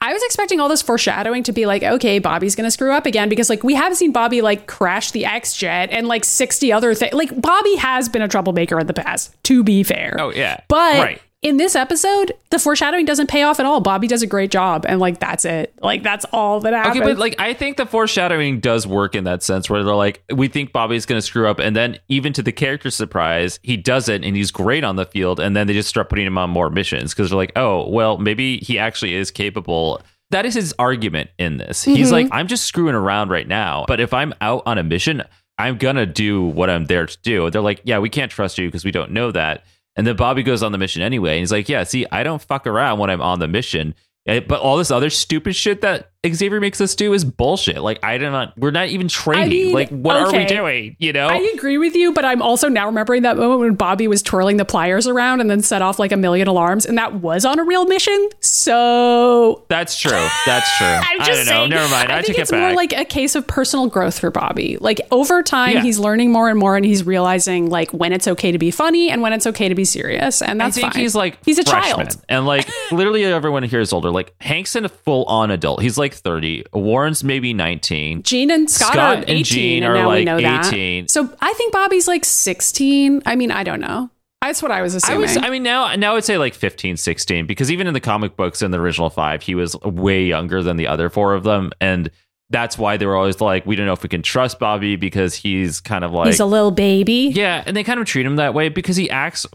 I was expecting all this foreshadowing to be like, okay, Bobby's gonna screw up again because like we have seen Bobby like crash the X jet and like 60 other things. Like Bobby has been a troublemaker in the past, to be fair. Oh, yeah. But Right. In this episode, the foreshadowing doesn't pay off at all. Bobby does a great job, and like that's it. Like that's all that happens. Okay, but like I think the foreshadowing does work in that sense where they're like, we think Bobby's going to screw up, and then even to the character's surprise, he doesn't, and he's great on the field, and then they just start putting him on more missions because they're like, oh, well, maybe he actually is capable. That is his argument in this. He's mm-hmm. like, I'm just screwing around right now, but if I'm out on a mission, I'm gonna do what I'm there to do. They're like, yeah, we can't trust you because we don't know that. And then Bobby goes on the mission anyway, and he's like, yeah, see, I don't fuck around when I'm on the mission. But all this other stupid shit that Xavier makes us do is bullshit. Like I do not, we're not even training. mean, like what are we doing? You know? I agree with you, but I'm also now remembering that moment when Bobby was twirling the pliers around and then set off like a million alarms, and that was on a real mission. So That's true. That's true. (laughs) I'm I just don't know. saying. Never mind. I, think take it's it back. more like a case of personal growth for Bobby. Like over time, Yeah. he's learning more and more, and he's realizing like when it's okay to be funny and when it's okay to be serious, and that's I think fine. he's like he's a child. and like literally everyone here is older. Like Hank's in a full on adult. He's like thirty. Warren's maybe nineteen. Jean and Scott, Scott are and 18, Jean and are, like, know that. 18. So I think Bobby's like 16. I mean, I don't know. That's what I was assuming. I was. I mean, now now I would say like 15, 16, because even in the comic books in the original five, he was way younger than the other four of them, and that's why they were always like, we don't know if we can trust Bobby because he's kind of like he's a little baby. yeah, and they kind of treat him that way because he acts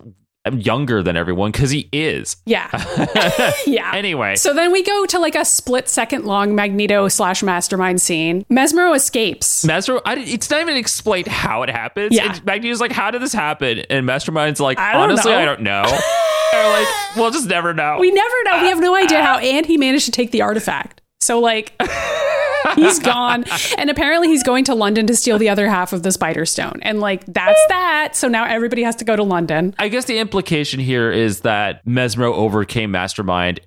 younger than everyone because he is. Yeah. (laughs) yeah. Anyway, So then we go to like a split second long Magneto slash mastermind scene. Mesmero escapes. Mesmero, I, it's not even explained how it happens. Yeah. Magneto's like, how did this happen? And Mastermind's like, I honestly, know. I don't know. (laughs) They're like, we'll just never know. We never know. We have no idea uh, how. And he managed to take the artifact. So like (laughs) (laughs) he's gone. And apparently he's going to London to steal the other half of the spider stone. And like that's that. So now everybody has to go to London. I guess the implication here is that Mesmero overcame Mastermind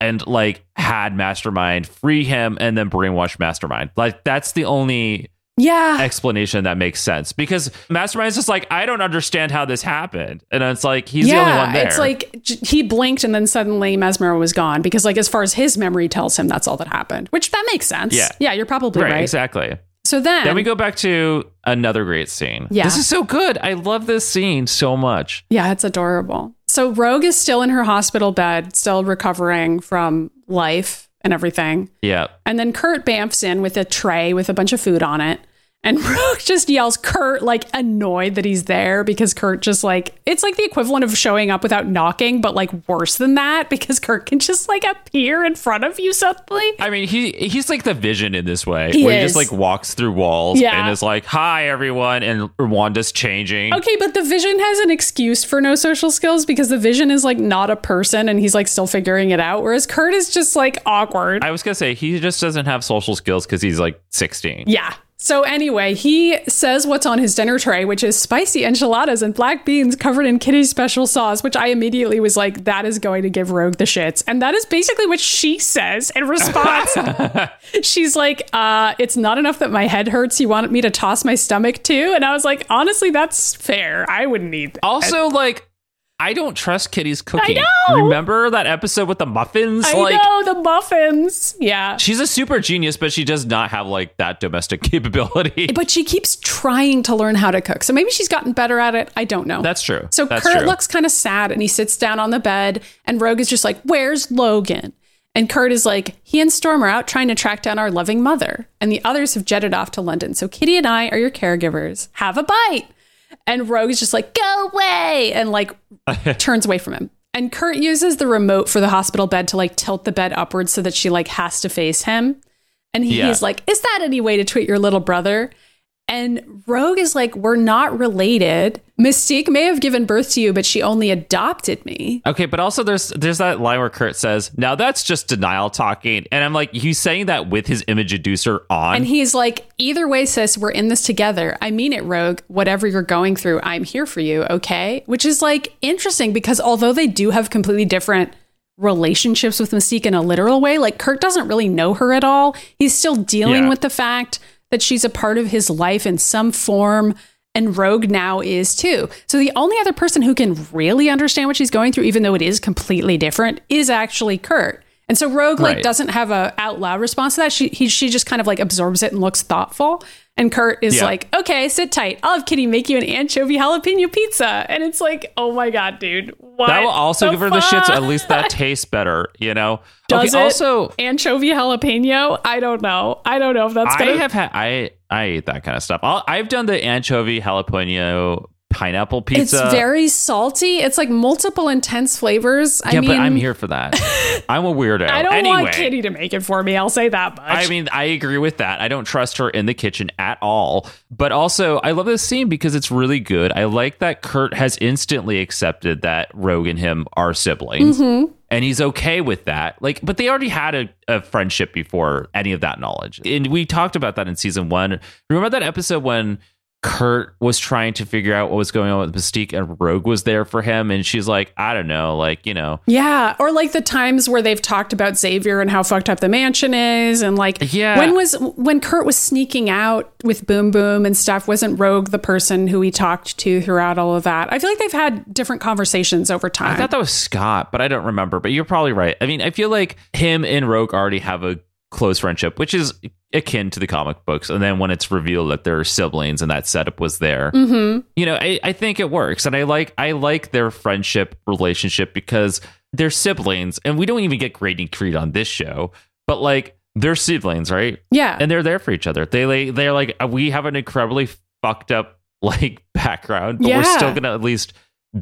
and like had Mastermind free him and then brainwash Mastermind. Like that's the only Yeah. explanation that makes sense because Mastermind's just like, I don't understand how this happened. And it's like, he's the only one there. It's like he blinked and then suddenly Mesmero was gone because, like, as far as his memory tells him, that's all that happened. Which that makes sense. Yeah. yeah, you're probably right, right. exactly. So then, Then we go back to another great scene. Yeah. This is so good. I love this scene so much. yeah, it's adorable. So Rogue is still in her hospital bed, still recovering from life and everything. Yeah. And then Kurt bamfs in with a tray with a bunch of food on it. And (laughs) Rogue just yells, Kurt, like annoyed that he's there because Kurt just like, it's like the equivalent of showing up without knocking, but like worse than that (laughs) because Kurt can just like appear in front of you suddenly. I mean, he he's like the vision in this way, He where he just like walks through walls Yeah. and is like, "Hi, everyone," and Wanda's changing. Okay, but the vision has an excuse for no social skills because the vision is like not a person and he's like still figuring it out, whereas Kurt is just like awkward. I was gonna say he just doesn't have social skills because he's like 16. Yeah. So anyway, he says what's on his dinner tray, which is spicy enchiladas and black beans covered in Kitty's special sauce, which I immediately was like, that is going to give Rogue the shits. And that is basically what she says in response. (laughs) She's like, uh, it's not enough that my head hurts. You want me to toss my stomach too? And I was like, honestly, that's fair. I wouldn't need that. Also, like, I don't trust Kitty's cooking. I know! Remember that episode with the muffins? I like, know the muffins. Yeah. she's a super genius, but she does not have like that domestic (laughs) capability. But she keeps trying to learn how to cook. So maybe she's gotten better at it. I don't know. That's true. So That's Kurt true. looks kind of sad and he sits down on the bed and Rogue is just like, Where's Logan? And Kurt is like, he and Storm are out trying to track down our loving mother, and the others have jetted off to London. So Kitty and I are your caregivers. Have a bite. And Rogue is just like, go away, and like (laughs) turns away from him. And Kurt uses the remote for the hospital bed to like tilt the bed upwards so that she like has to face him. And he- Yeah. he's like, is that any way to treat your little brother? And Rogue is like, we're not related. Mystique may have given birth to you, but she only adopted me. Okay, but also there's there's that line where Kurt says, "Now that's just denial talking," and I'm like, he's saying that with his image inducer on. And he's like, either way, sis, we're in this together. I mean it, Rogue. Whatever you're going through, I'm here for you, okay? Which is like interesting because although they do have completely different relationships with Mystique in a literal way, like Kurt doesn't really know her at all. He's still dealing Yeah. with the fact that she's a part of his life in some form. And Rogue now is too. So the only other person who can really understand what she's going through, even though it is completely different, is actually Kurt. And so Rogue like Right. doesn't have a out loud response to that. She he, she just kind of like absorbs it and looks thoughtful. And Kurt is Yeah. like, okay, sit tight. I'll have Kitty make you an anchovy jalapeno pizza. And it's like, oh my god, dude, what? that will also give her the shits. At least that tastes better, you know. (laughs) Does okay, it? also anchovy jalapeno. I don't know. I don't know if that's I gonna. have had I I ate that kind of stuff. I'll, I've done the anchovy jalapeno pineapple pizza. it's very salty. It's like multiple intense flavors. I yeah, mean, but I'm here for that. (laughs) I'm a weirdo. I don't anyway, want Kitty to make it for me. I'll say that much. I mean, I agree with that. I don't trust her in the kitchen at all. But also, I love this scene because it's really good. I like that Kurt has instantly accepted that Rogue and him are siblings. Mm-hmm. And he's okay with that. Like, but they already had a, a friendship before any of that knowledge. And we talked about that in season one. Remember that episode when Kurt was trying to figure out what was going on with Mystique and Rogue was there for him? And she's like, I don't know, like, you know, Yeah, or like the times where they've talked about Xavier and how fucked up the mansion is, and like Yeah. when was when Kurt was sneaking out with Boom Boom and stuff. Wasn't Rogue the person who he talked to throughout all of that? I feel like they've had different conversations over time. I thought that was Scott, but I don't remember. But you're probably right. I mean, I feel like him and Rogue already have a close friendship, which is akin to the comic books. And then when it's revealed that they're siblings and that setup was there, mm-hmm. you know, I, I think it works. And I like I like their friendship relationship because they're siblings, and we don't even get Graydon Creed on this show, but like they're siblings, right? Yeah, And they're there for each other. They like they're like we have an incredibly fucked up like (laughs) background, but we're still gonna at least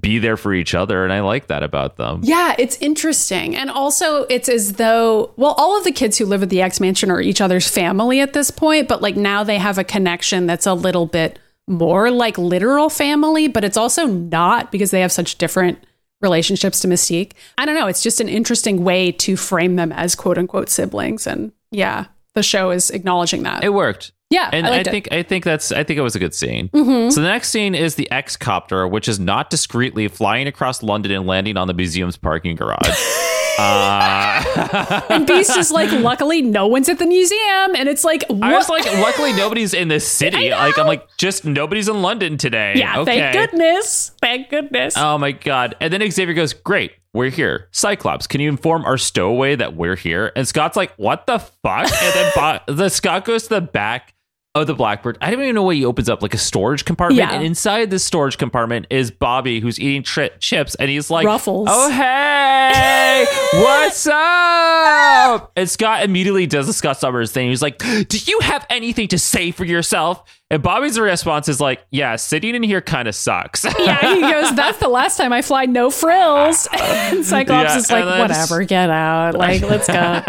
be there for each other, and I like that about them. Yeah, it's interesting. And also, it's as though, well, all of the kids who live at the X Mansion are each other's family at this point, but like now they have a connection that's a little bit more like literal family, but it's also not because they have such different relationships to Mystique. I don't know. It's just an interesting way to frame them as quote unquote siblings. And yeah, the show is acknowledging that. It worked. Yeah. And I, I, liked it. think I think that's I think it was a good scene. Mhm. So the next scene is the X copter, which is not discreetly flying across London and landing on the museum's parking garage. (laughs) uh, And Beast is like, (laughs) luckily, no one's at the museum. And it's like, what? I was like, luckily nobody's in this city. Like I'm like, just nobody's in London today. yeah, okay. thank goodness. Thank goodness. Oh my god! And then Xavier goes, "Great, we're here." Cyclops, can you inform our stowaway that we're here? And Scott's like, "What the fuck?" And then Bo- the Scott goes to the back of the Blackbird. I don't even know what he opens up, like a storage compartment. Yeah. And inside this storage compartment is Bobby, who's eating tri- chips, and he's like, Ruffles. "Oh hey, (laughs) what's up?" And Scott immediately does the Scott Summers thing. He's like, "Do you have anything to say for yourself?" And Bobby's response is like, "Yeah, sitting in here kind of sucks." (laughs) yeah, he goes, That's the last time I fly no frills. (laughs) And Cyclops Yeah, is like, Whatever, get out. Like, let's go.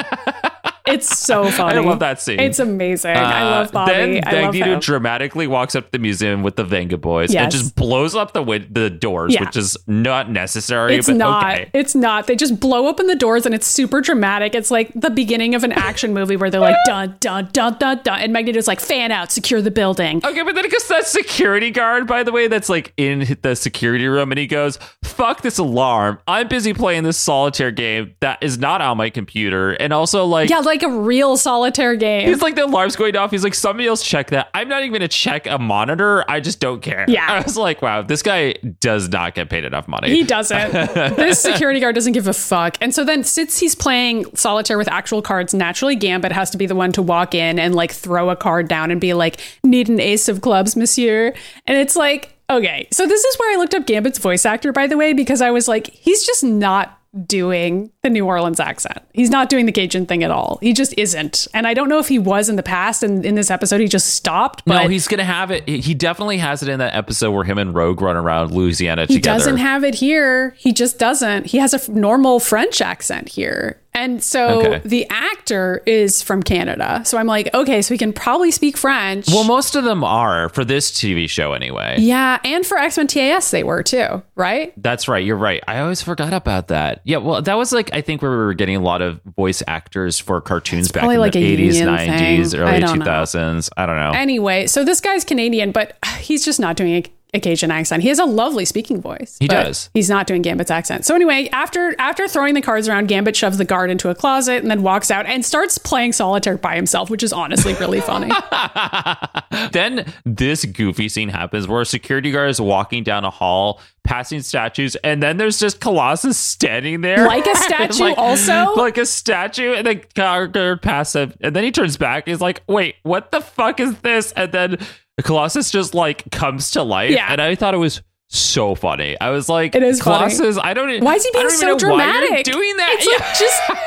It's so funny. (laughs) I love that scene. It's amazing. I Uh, love Bobby. Then I Magneto dramatically walks up to the museum with the Vengaboys and just blows up the win- the doors, Yeah. which is not necessary. It's but not. okay. It's not. They just blow open the doors and it's super dramatic. It's like the beginning of an action movie where they're like dun dun dun dun dun, and Magneto's like fan out, secure the building. Okay, but then it goes to that security guard, by the way, that's like in the security room, and he goes, "Fuck this alarm! I'm busy playing this solitaire game that is not on my computer." And also, like, Yeah, like a real solitaire game. He's like the alarm's going off. He's like, somebody else check that. I'm not even gonna check a monitor. I just don't care. Yeah. (laughs) I was like, wow, this guy does not get paid enough money. He doesn't. (laughs) this security guard doesn't give a fuck. And so then, since he's playing solitaire with actual cards, naturally Gambit has to be the one to walk in and like throw a card down and be like, "Need an ace of clubs, monsieur." And it's like, okay. So this is where I looked up Gambit's voice actor, by the way, because I was like, he's just not doing the New Orleans accent. He's not doing the Cajun thing at all. He just isn't. And I don't know if he was in the past and in this episode he just stopped, but no, he's gonna have it. He definitely has it in that episode where him and Rogue run around Louisiana he together. doesn't have it here. He just doesn't. He has a f- normal French accent here. And so Okay. the actor is from Canada. So I'm like, okay, so he can probably speak French. well, most of them are for this TV show anyway. yeah, and for X Men TAS they were too, right? That's right. You're right. I always forgot about that. Yeah. Well, that was like I think where we were getting a lot of voice actors for cartoons back in like the 80s, 90s, thing. early I don't know. 2000s. I don't know. Anyway, so this guy's Canadian, but (sighs) he's just not doing a, Cajun accent. He has a lovely speaking voice. He does. He's not doing Gambit's accent. So anyway, after after throwing the cards around, Gambit shoves the guard into a closet and then walks out and starts playing solitaire by himself, which is honestly really funny. (laughs) then this goofy scene happens where a security guard is walking down a hall passing statues and then there's just colossus standing there Like a (laughs) statue like, also? like a statue and the guard passes him and then he turns back and he's like wait what the fuck is this and then colossus just like comes to life Yeah. and i thought it was so funny i was like It is funny. colossus i don't Why is he being so know why you're dramatic? doing that It's like just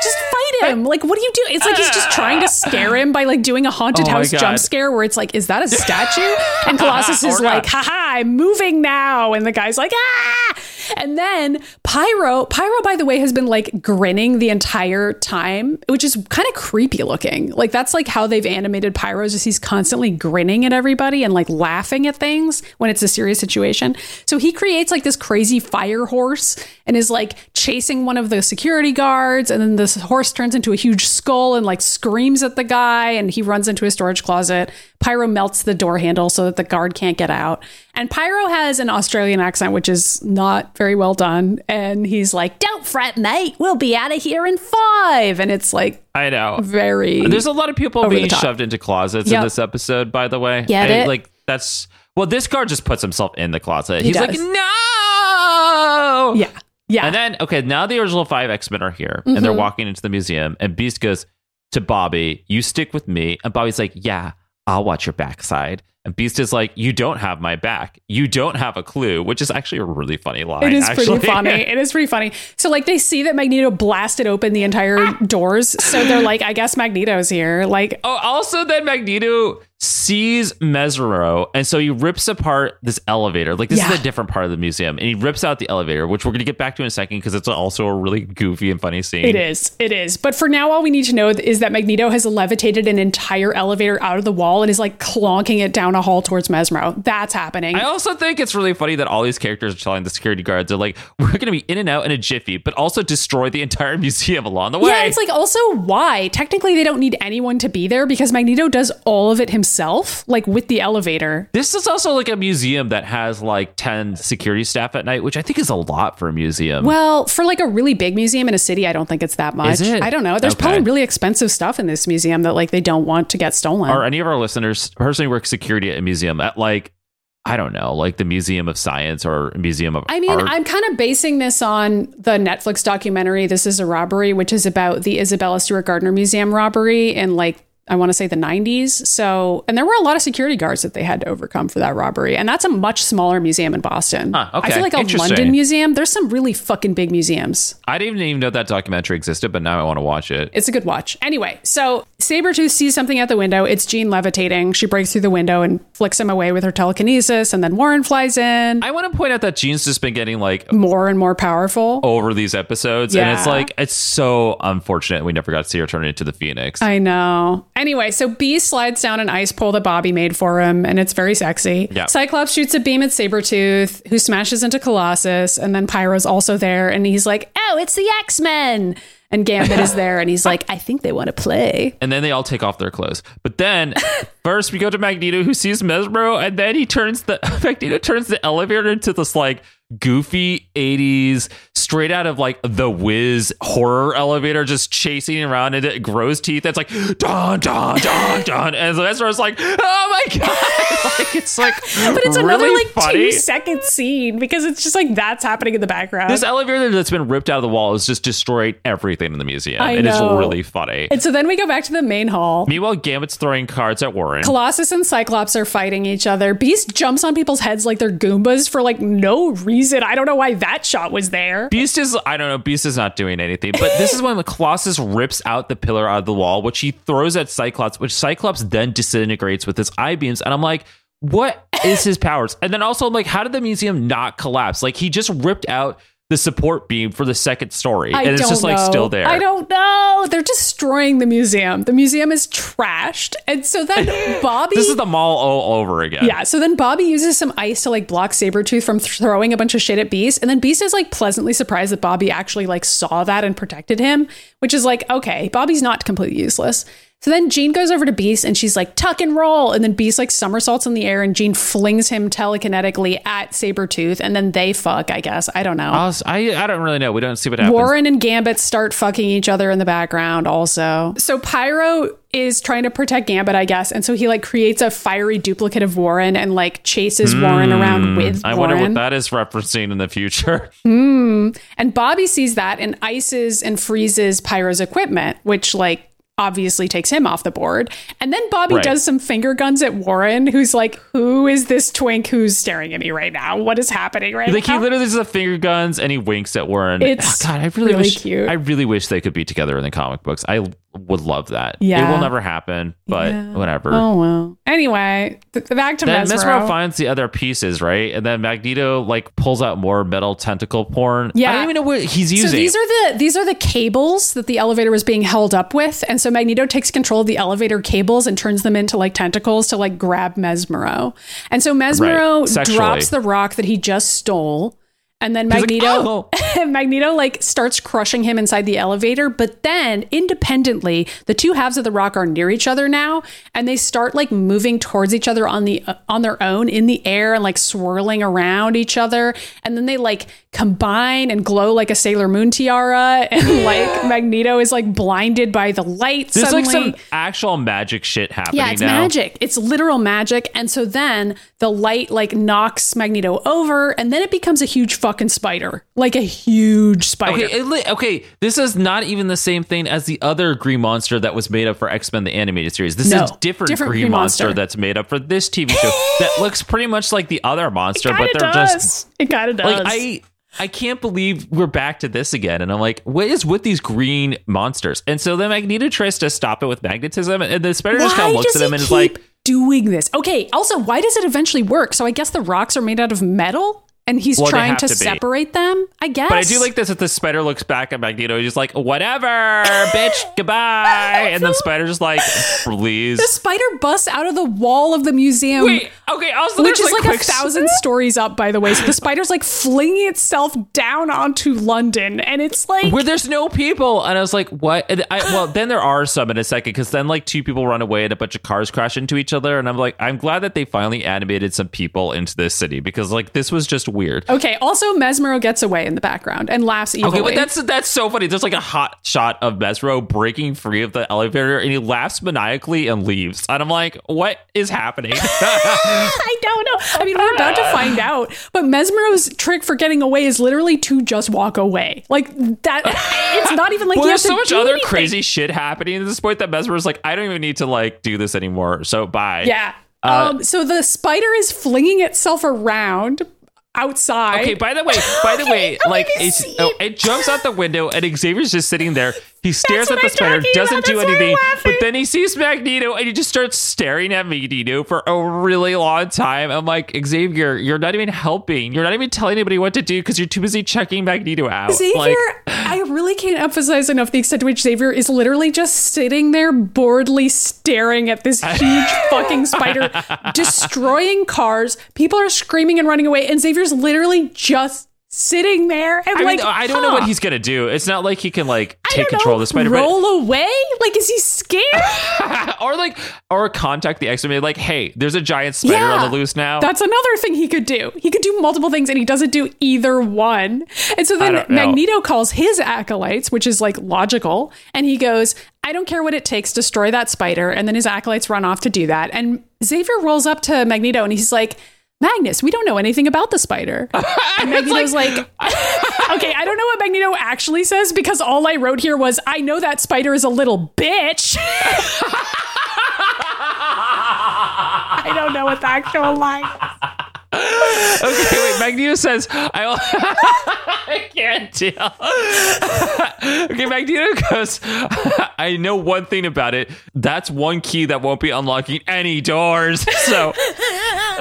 just fight him. (laughs) Like what do you do? It's like he's just trying to scare him by like doing a haunted Oh house jump scare where it's like, is that a statue? (laughs) And Colossus is like, haha, I'm moving now. And the guy's like, ah. And then Pyro, Pyro, by the way, has been like grinning the entire time, which is kind of creepy looking. Like that's like how they've animated Pyro, is he's constantly grinning at everybody and like laughing at things when it's a serious situation. So he creates like this crazy fire horse and is like chasing one of the security guards. And then this horse turns into a huge skull and like screams at the guy. And he runs into a storage closet. Pyro melts the door handle so that the guard can't get out. And Pyro has an Australian accent, which is not very well done. And he's like, Don't fret, mate. We'll be out of here in five. And it's like i know very. There's a lot of people being shoved into closets Yep. in this episode, by the way. Get And, it? Like that's well, this guard just puts himself in the closet. He He's like, no. yeah. Yeah. And then okay, now the original five X Men are here, and Mm-hmm. they're walking into the museum, and Beast goes to Bobby, "You stick with me," and Bobby's like, "Yeah, I'll watch your backside." And Beast is like, "You don't have my back. You don't have a clue," which is actually a really funny line. It is actually. pretty funny. (laughs) It is pretty funny. So like they see that Magneto blasted open the entire doors. So they're like, I guess Magneto's here. Like Oh, also then Magneto sees Mesmero, and so he rips apart this elevator. Like this Yeah. is a different part of the museum, and he rips out the elevator, which we're going to get back to in a second because it's also a really goofy and funny scene. It is. It is. But for now, all we need to know is that Magneto has levitated an entire elevator out of the wall and is like clonking it down a hall towards Mesmero. That's happening. I also think it's really funny that all these characters are telling the security guards, they're like, we're going to be in and out in a jiffy, but also destroy the entire (laughs) museum along the way. yeah, it's like also why? Technically, they don't need anyone to be there because Magneto does all of it himself, like with the elevator. this is also like a museum that has like 10 security staff at night, which I think is a lot for a museum. Well, for like a really big museum in a city, I don't think it's that much. It? I don't know. There's Okay. probably really expensive stuff in this museum that like they don't want to get stolen. Are any of our listeners personally work security at a museum at like, I don't know, like the Museum of Science or Museum of Art? I mean, Art? I'm kind of basing this on the Netflix documentary This is a Robbery, which is about the Isabella Stewart Gardner Museum robbery in like I want to say the 90s. So, and there were a lot of security guards that they had to overcome for that robbery. And that's a much smaller museum in Boston. Huh, I feel like a London museum, there's some really fucking big museums. I didn't even know that documentary existed, but now I want to watch it. It's a good watch. Anyway, so Sabretooth sees something at the window. It's Jean levitating. She breaks through the window and flicks him away with her telekinesis. And then Warren flies in, I want to point out that Jean's just been getting like more and more powerful. over these episodes, and it's like it's so unfortunate we never got to see her turn into the Phoenix. I know. Anyway, so Beast slides down an ice pole that Bobby made for him, and it's very sexy. Yeah. Cyclops shoots a beam at Sabretooth, who smashes into Colossus, and then Pyro's also there, and he's like, Oh, it's the X Men! And Gambit is (laughs) there, and he's like, I think they want to play. and then they all take off their clothes. But then (laughs) first we go to Magneto who sees Mesmero, and then he turns the (laughs) Magneto turns the elevator into this like goofy 80s straight out of like the whiz horror elevator just chasing around and it grows teeth it's like dun dun dun dun and so was like oh my (laughs) god (laughs) like it's like But it's another like funny. two second scene because it's just like that's happening in the background. this elevator that's been ripped out of the wall has just destroyed everything in the museum I and it's know. really funny and so then we go back to the main hall. meanwhile Gambit's throwing cards at Warren Colossus and Cyclops are fighting each other. Beast jumps on people's heads like they're Goombas for like no reason reason. I don't know why that shot was there. Beast is I don't know, Beast is not doing anything. But this is when the Colossus rips out the pillar out of the wall, which he throws at Cyclops, which Cyclops then disintegrates with his eye beams. And I'm like, what is his powers? And then also I'm like, how did the museum not collapse? Like he just ripped out the support beam for the second story. I and it's just like still there. I don't know. They're destroying the museum. The museum is trashed. And so then (laughs) Bobby This is the mall all over again. Yeah, so then Bobby uses some ice to like block Sabretooth from th- throwing a bunch of shit at Beast. And then Beast is like pleasantly surprised that Bobby actually like saw that and protected him, which is like, okay, Bobby's not completely useless. So then Jean goes over to Beast and she's like, tuck and roll. And then Beast like somersaults in the air and Jean flings him telekinetically at Sabretooth. And then they fuck, I guess. I don't know. I, I I don't really know. We don't see what happens. Warren and Gambit start fucking each other in the background also. So Pyro is trying to protect Gambit, I guess. And so he like creates a fiery duplicate of Warren and like chases Warren around with Hmm, I Warren. wonder what that is referencing in the future. (laughs) and Bobby sees that and ices and freezes Pyro's equipment, which like obviously takes him off the board. And then Bobby Right. does some finger guns at Warren, who's like, Who is this twink who's staring at me right now? What is happening right now? Like he literally does the finger guns and he winks at Warren. It's Oh, God, I really, really wish. cute. I really wish they could be together in the comic books. I would love that. Yeah. it will never happen, but Yeah. whatever. Oh well. Anyway, th- back to then Mesmero. Mesmero finds the other pieces, right? And then Magneto like pulls out more metal tentacle porn. Yeah. I don't even know what he's using. So these are the these are the cables that the elevator was being held up with, and so Magneto takes control of the elevator cables and turns them into like tentacles to like grab Mesmero. And so Mesmero Right. Drops the rock that he just stole, and then He's like, Magneto "Oh." (laughs) Magneto like starts crushing him inside the elevator. But then independently, the two halves of the rock are near each other now, and they start like moving towards each other on the uh, on their own in the air and like swirling around each other, and then they like combine and glow like a Sailor Moon tiara, and (laughs) like Magneto is like blinded by the light. There's suddenly. like some actual magic shit happening Yeah, it's now. magic. It's literal magic. And so then the light like knocks Magneto over, and then it becomes a huge fucking spider, like a huge spider. Okay, it okay. This is not even the same thing as the other Green Monster that was made up for X Men the animated series. This No, is different, different Green, Green Monster. Monster. that's made up for this TV show (gasps) that looks pretty much like the other monster, but they're does. just it kind of does. like I. I can't believe we're back to this again. And I'm like, what is with these green monsters? And so then Magneto tries to stop it with magnetism, and the spider just kind of looks at him and is like, doing this? Okay. Also, why does it eventually work? So I guess the rocks are made out of metal, and he's Well, trying to, to separate them. I guess. But I do like this that the spider looks back at Magneto. He's like, whatever, (laughs) bitch, goodbye. And then Spider just like, (laughs) please. the spider busts out of the wall of the museum. Wait, okay. Also, Which is like, a quick- thousand (laughs) stories up, by the way. So the spider's like flinging itself down onto London, and it's like where there's no people, and I was like, "What?" I, well, then there are some in a second because then like two people run away and a bunch of cars crash into each other, and I'm like, I'm glad that they finally animated some people into this city because like this was just weird. Okay, also Mesmero gets away in the background and laughs evilly. Okay, but that's that's so funny. There's like a hot shot of Mesmero breaking free of the elevator, and he laughs maniacally and leaves. And I'm like, "What is happening?" (laughs) I don't know. I mean, we're about to find out. But Mesmero's trick for getting away is literally to just walk away. Like that. It's not even like well, there's so much other anything. crazy shit happening at this point that Mesmero's like, I don't even need to like do this anymore. So bye. Yeah. Uh, um. So the spider is flinging itself around outside. Okay, by the way, by the (laughs) way, like it's, oh, it. it jumps out the window and Xavier's just sitting there. He stares at the spider, doesn't do That's why I'm anything, but then he sees Magneto and he just starts staring at Magneto for a really long time. I'm like, Xavier, you're not even helping. You're not even telling anybody what to do because you're too busy checking Magneto out. Xavier, Like, I really can't emphasize enough the extent to which Xavier is literally just sitting there boredly staring at this (laughs) huge fucking spider destroying cars. People are screaming and running away, and Xavier's literally just sitting there and I mean, like I don't know what he's gonna do. It's not like he can like take control know, of the spider, Roll away? Like, is he scared? (laughs) or like or contact the X Men. Like, hey, there's a giant spider Yeah. on the loose now. That's another thing he could do. He could do multiple things and he doesn't do either one. And so then. Magneto calls his acolytes, which is like logical, and he goes, I don't care what it takes, destroy that spider. And then his acolytes run off to do that. And Xavier rolls up to Magneto and he's like, Magnus, we don't know anything about the spider. (laughs) And Magneto's like, okay, I don't know what Magneto actually says because all I wrote here was, I know that spider is a little bitch. (laughs) I don't know what the actual line is. okay, wait. Magneto says, "I, (laughs) I can't deal." okay, Magneto goes, "I know one thing about it. That's one key that won't be unlocking any doors." So,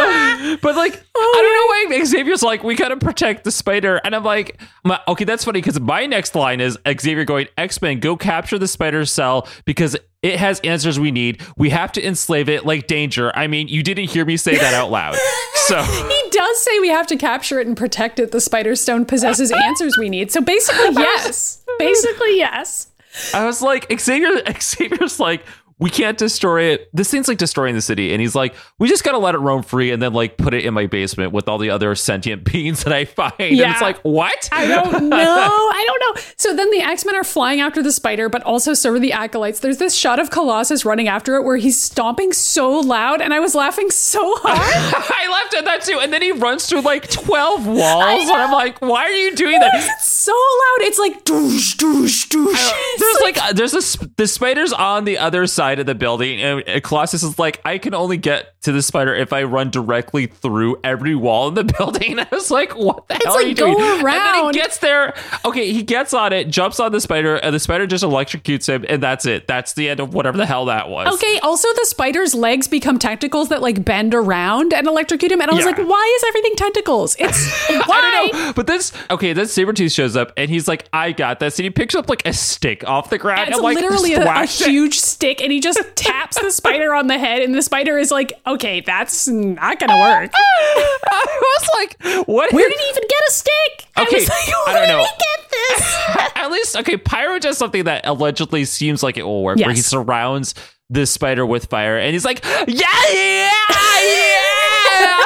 (laughs) but like, oh, I don't know why Xavier's like, "We gotta protect the spider," and I'm like, "Okay, that's funny." Because my next line is Xavier going, "X Men, go capture the spider cell because." It has answers we need. We have to enslave it like danger. I mean, you didn't hear me say that out loud. (laughs) So He does say we have to capture it and protect it. The Spider Stone possesses answers we need. So basically, (laughs) yes. Basically, yes. I was like, Xavier, Xavier's like, we can't destroy it. This thing's like destroying the city. And he's like, we just got to let it roam free and then like put it in my basement with all the other sentient (laughs) beings that I find. And it's like, what? I don't (laughs) know. I don't know. So then the X Men are flying after the spider, but also so are the acolytes. There's this shot of Colossus running after it where he's stomping so loud, and I was laughing so (laughs) hard. I laughed at that too. And then he runs through like 12 walls. And I'm like, why are you doing that? it's so loud. It's like doosh, doosh, doosh. There's like, uh, there's a sp- the spider's on the other side of the building, and Colossus is like, I can only get to the spider if I run directly through every wall in the (laughs) building. (laughs) I was like, what the hell are like, you go doing? And then around. he gets there. Okay, he gets on it, jumps on the spider, and the spider just electrocutes him, and that's it. That's the end of whatever the hell that was. Okay, also the spider's legs become tentacles that like bend around and electrocute him. And I was Yeah. like, why is everything tentacles? It's why? (laughs) I don't know. But this, okay, then Sabretooth shows up and he's like, I got this. And he picks up like a stick off the ground It's and like literally a, a huge stick, and he just taps the spider on the head, and the spider is like, "Okay, that's not gonna work." (laughs) I was like, what? Where did he even get a stick? I Okay, was like, (laughs) I don't did know. he get this? (laughs) At least, okay, Pyro does something that allegedly seems like it will work, where he surrounds the spider with fire and he's like, yeah, yeah, yeah.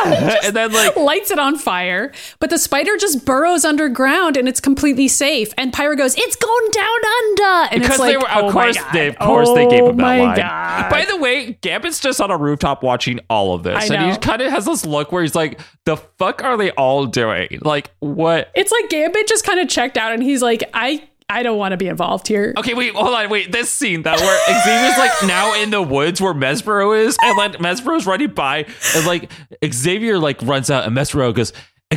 (laughs) and then, like, Lights it on fire, but the spider just burrows underground, and it's completely safe. And Pyro goes, "It's going down under," and because it's like, they were, oh of my course, they, of course, they gave Oh him that oh my line. God. By the way, Gambit's just on a rooftop watching all of this, and he kind of has this look where he's like, "The fuck are they all doing? Like, what?" it's like Gambit just kind of checked out, and he's like, "I, I don't want to be involved here." Okay, wait, hold on, wait. This scene that where Xavier's like now in the woods where Mesmero is, and like Mesmero's running by, and like Xavier like runs out, and Mesmero goes,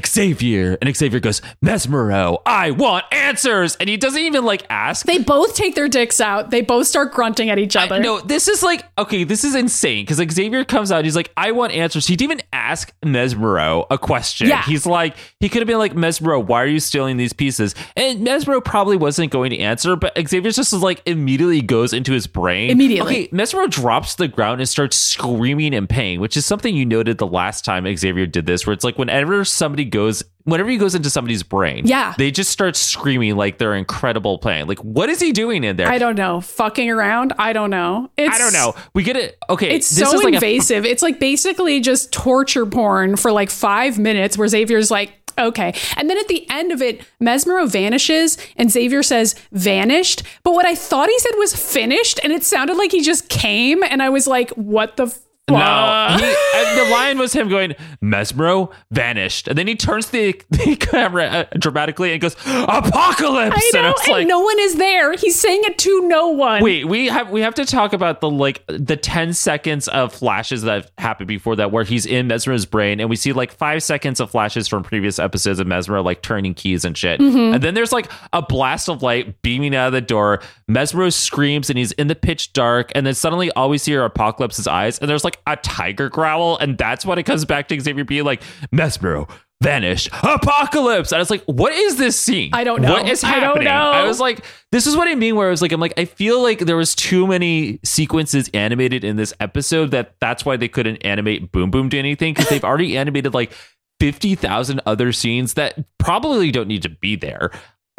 Xavier, and Xavier goes, Mesmero, I want answers, and he doesn't even like ask. They both take their dicks out. They both start grunting at each other. No, this is like okay, this is insane because Xavier comes out, he's like, I want answers. He didn't even ask Mesmero a question. Yeah. He's like, he could have been like, Mesmero, why are you stealing these pieces? And Mesmero probably wasn't going to answer, but Xavier just like immediately goes into his brain. Immediately. Okay, Mesmero drops to the ground and starts screaming in pain, which is something you noted the last time Xavier did this, where it's like whenever somebody goes whenever he goes into somebody's brain, Yeah. they just start screaming like they're incredible playing. Like, what is he doing in there? I don't know. Fucking around. I don't know. It's, I don't know. We get it. Okay, It's this so is like a- invasive. it's like basically just torture porn for like five minutes where Xavier's like, okay. And then at the end of it, Mesmero vanishes and Xavier says vanished. But what I thought he said was finished and it sounded like he just came. And I was like, what the no, he, and the line was him going, Mesmero vanished, and then he turns the, (laughs) the camera uh, dramatically and goes, Apocalypse, I and know, was and like, no one is there. He's saying it to no one. Wait, we have we have to talk about the like the ten seconds of flashes that have happened before that, where he's in Mesmero's brain, and we see like five seconds of flashes from previous episodes of Mesmero like turning keys and shit, Mm-hmm. and then there's like a blast of light beaming out of the door. Mesmero screams, and he's in the pitch dark, and then suddenly all we see are Apocalypse's eyes, and there's like a tiger growl, and that's when it comes back to Xavier being like Mesmero. Vanished apocalypse. And I was like, what is this scene? I don't know. What is I don't happening? know. I was like, this is what I mean. Where I was like, I'm like, I feel like there was too many sequences animated in this episode that that's why they couldn't animate Boom Boom to anything because they've already animated like fifty thousand other scenes that probably don't need to be there.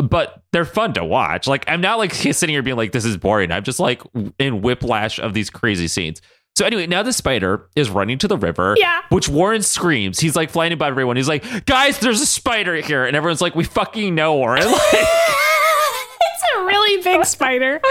But they're fun to watch. Like I'm not like (laughs) sitting here being like this is boring. I'm just like in whiplash of these crazy scenes. So anyway, now the spider is running to the river. Yeah. Which Warren screams. He's like flying above everyone. He's like, guys, there's a spider here. And everyone's like, we fucking know, Warren. (laughs) Like, really really big spider. (laughs)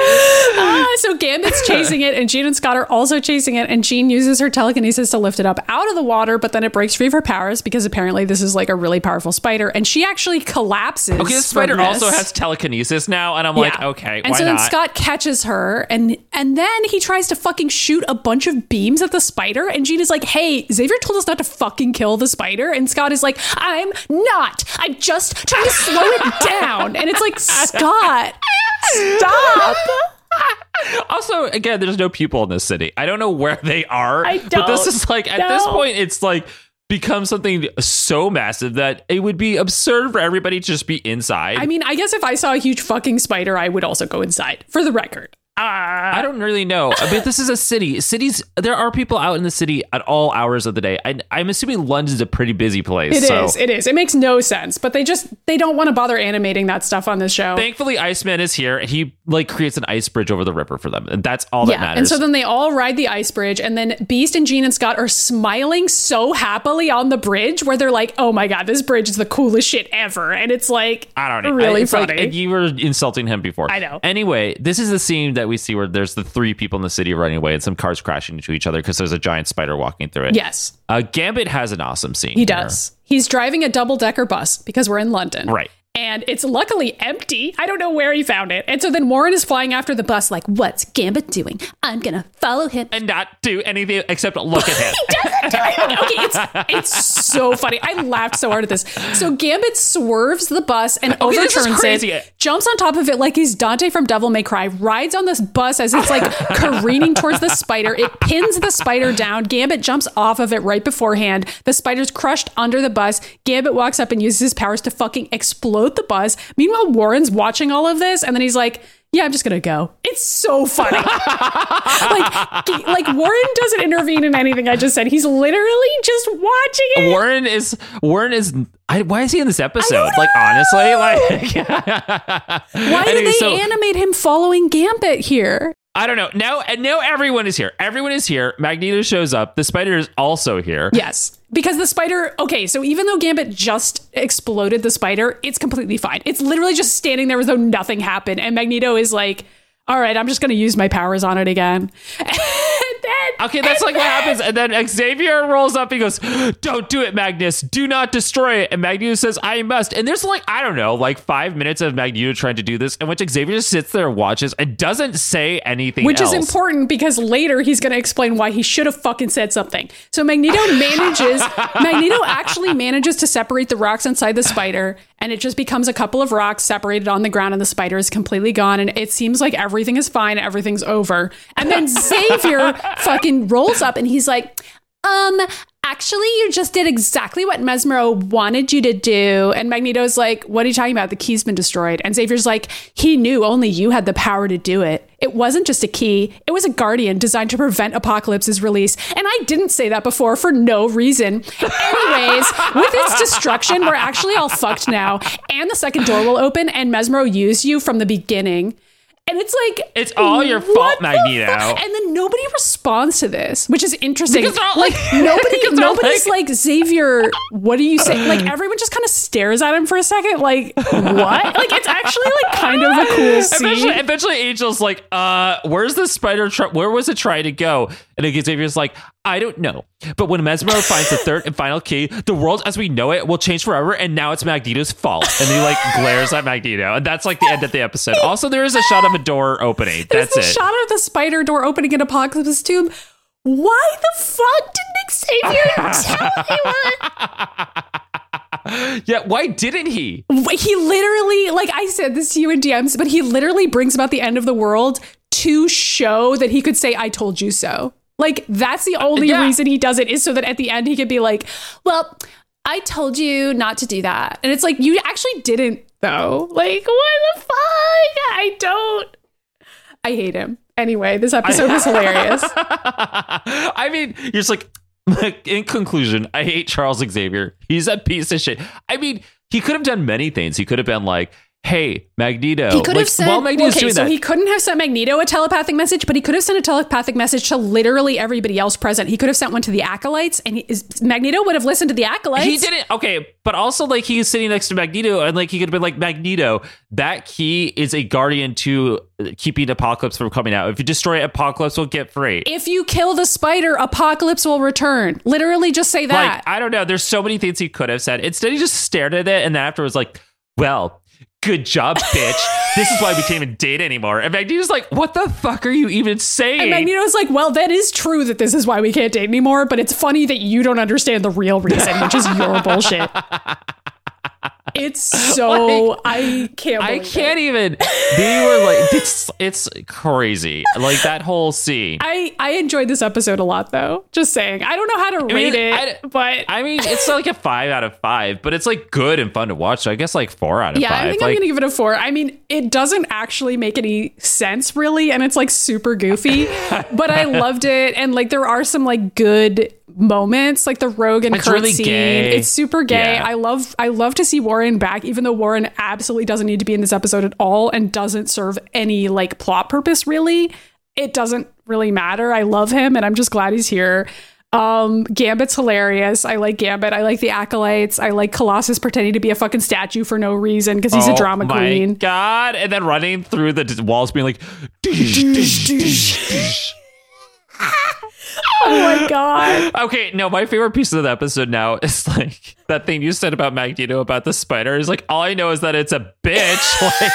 Ah, so Gambit's chasing it, and Jean and Scott are also chasing it. And Jean uses her telekinesis to lift it up out of the water, but then it breaks free of her powers because apparently this is like a really powerful spider, and she actually collapses. Okay, the from spider this. also has telekinesis now, and I'm like, Yeah. okay, and why so then not? Scott catches her, and and then he tries to fucking shoot a bunch of beams at the spider. And Jean is like, "Hey, Xavier told us not to fucking kill the spider." And Scott is like, "I'm not. I'm just trying to slow it down." And it's like, (laughs) Scott, stop. (laughs) also, again, there's no people in this city. I don't know where they are. I don't But this is like at this point, it's like become something so massive that it would be absurd for everybody to just be inside. I mean, I guess if I saw a huge fucking spider, I would also go inside. For the record, Ah. I don't really know. But this is a city. Cities, there are people out in the city at all hours of the day. I, I'm assuming London's a pretty busy place. it is. so. It is. It makes no sense. But they just they don't want to bother animating that stuff on this show. Thankfully, Iceman is here. He like creates an ice bridge over the river for them, and that's all that yeah, matters. and so then they all ride the ice bridge, and then Beast and Jean and Scott are smiling so happily on the bridge, where they're like, "Oh my god, this bridge is the coolest shit ever!" And it's like, I don't know. really it's funny. Like, you were insulting him before. I know. Anyway, this is the scene that we see where there's the three people in the city running away and some cars crashing into each other because there's a giant spider walking through it. yes, Uh, Gambit has an awesome scene. he does. He's driving a double decker bus because we're in London, Right. And it's luckily empty. I don't know where he found it. And so then Warren is flying after the bus, like, "What's Gambit doing? I'm gonna follow him." And not do anything except look at him. (laughs) he doesn't do anything. okay, it's it's so funny. I laughed so hard at this. So Gambit swerves the bus and Okay, overturns it, jumps on top of it like he's Dante from Devil May Cry, rides on this bus as it's like (laughs) careening towards the spider. It pins the spider down. Gambit jumps off of it right beforehand. The spider's crushed under the bus. Gambit walks up and uses his powers to fucking explode the bus. Meanwhile, Warren's watching all of this, and then he's like. Yeah, I'm just gonna go. It's so funny. (laughs) like, like Warren doesn't intervene in anything I just said. He's literally just watching it. Warren is Warren is. I, why is he in this episode? Like honestly, like (laughs) Why did Anyway, they so- animate him following Gambit here? I don't know. Now and now everyone is here. Everyone is here. Magneto shows up. The spider is also here. Yes, because the spider. Okay, so even though Gambit just exploded the spider, it's completely fine. It's literally just standing there as though nothing happened, and Magneto is like, "All right, I'm just gonna use my powers on it again." (laughs) Okay, that's like what happens. And then Xavier rolls up. He goes, "Don't do it, Magnus. Do not destroy it." And Magneto says, "I must." And there's like I don't know, like five minutes of Magneto trying to do this, in which Xavier just sits there and watches and doesn't say anything. Which else. is important because later he's going to explain why he should have fucking said something. So Magneto (laughs) manages, Magneto actually manages to separate the rocks inside the spider, and it just becomes a couple of rocks separated on the ground, and the spider is completely gone. And it seems like everything is fine, everything's over. And then (laughs) Xavier fucking rolls up and he's like, um, actually, you just did exactly what Mesmero wanted you to do. And Magneto's like, what are you talking about? The key's been destroyed. And Xavier's like, he knew only you had the power to do it. It wasn't just a key, it was a guardian designed to prevent Apocalypse's release. And I didn't say that before for no reason. Anyways, with its destruction, we're actually all fucked now. And the second door will open, and Mesmero used you from the beginning. And it's like It's all your fault, Magneto. fuck? And then nobody responds to this, which is interesting. Because they're all like like- nobody, (laughs) nobody's like, Xavier. What do you say? Like (laughs) everyone just kind of stares at him for a second. Like what? like it's actually like kind of a cool (laughs) scene. Eventually, eventually, Angel's like, "Uh, where's the spider? Try- where was it trying to go?" And then Xavier's like, "I don't know." But when Mesmero (laughs) finds the third and final key, the world as we know it will change forever, and now it's Magneto's fault. And he like glares at Magneto, and that's like the end of the episode. Also, there is a shot of a door opening. There's That's the it. shot of the spider door opening in Apocalypse's tomb. Why the fuck didn't Xavier (laughs) tell anyone? (laughs) yeah, why didn't he? he literally, like I said this to you in DMs, but he literally brings about the end of the world to show that he could say, I told you so. Like, that's the only yeah. reason he does it is so that at the end he could be like, well, I told you not to do that. And it's like, you actually didn't, though. Like, what the fuck? I don't. I hate him. Anyway, this episode was hilarious. (laughs) I mean, you're just like, like, in conclusion, I hate Charles Xavier. He's a piece of shit. I mean, he could have done many things. He could have been like, hey, Magneto. He could like, have sent. while Magneto's okay, doing so that, he couldn't have sent Magneto a telepathic message, but he could have sent a telepathic message to literally everybody else present. He could have sent one to the acolytes, and he, is, Magneto would have listened to the acolytes. He didn't. Okay, but also like he's sitting next to Magneto, and like he could have been like Magneto. That key is a guardian to uh, keeping Apocalypse from coming out. If you destroy it, Apocalypse will get free. If you kill the spider, Apocalypse will return. Literally, just say that. Like I don't know. There's so many things he could have said. Instead, he just stared at it, and then after was like, "Well, good job, (laughs) bitch. this is why we can't even date anymore." And Magneto's like, "What the fuck are you even saying?" and Magneto's like, well, that is true that this is why we can't date anymore, but it's funny that you don't understand the real reason, which is your bullshit. (laughs) It's (laughs) so I can't. I can't It. even. They were like, it's it's crazy. Like that whole scene. I I enjoyed this episode a lot, though. Just saying, I don't know how to mean, rate it, I- but I mean, it's like a five out of five, but it's like good and fun to watch. So I guess like four out of yeah, five. I think like, I'm gonna give it a four. I mean, it doesn't actually make any sense really, and it's like super goofy, (laughs) but I loved it, and like there are some like good moments, like the Rogue and It's Kurt really scene. gay. It's super gay. Yeah. I love I love to see Warren back, even though Warren absolutely doesn't need to be in this episode at all and doesn't serve any like plot purpose really. It doesn't really matter. I love him, and I'm just glad he's here. Um, Gambit's hilarious. I like Gambit. I like the acolytes. I like Colossus pretending to be a fucking statue for no reason because he's a oh drama my queen. God. And then running through the walls being like, (laughs) Oh my god. Okay, no, my favorite piece of the episode now (laughs) is like that thing you said about Magneto about the spider. Is like all I know is that it's a bitch. (laughs) Like,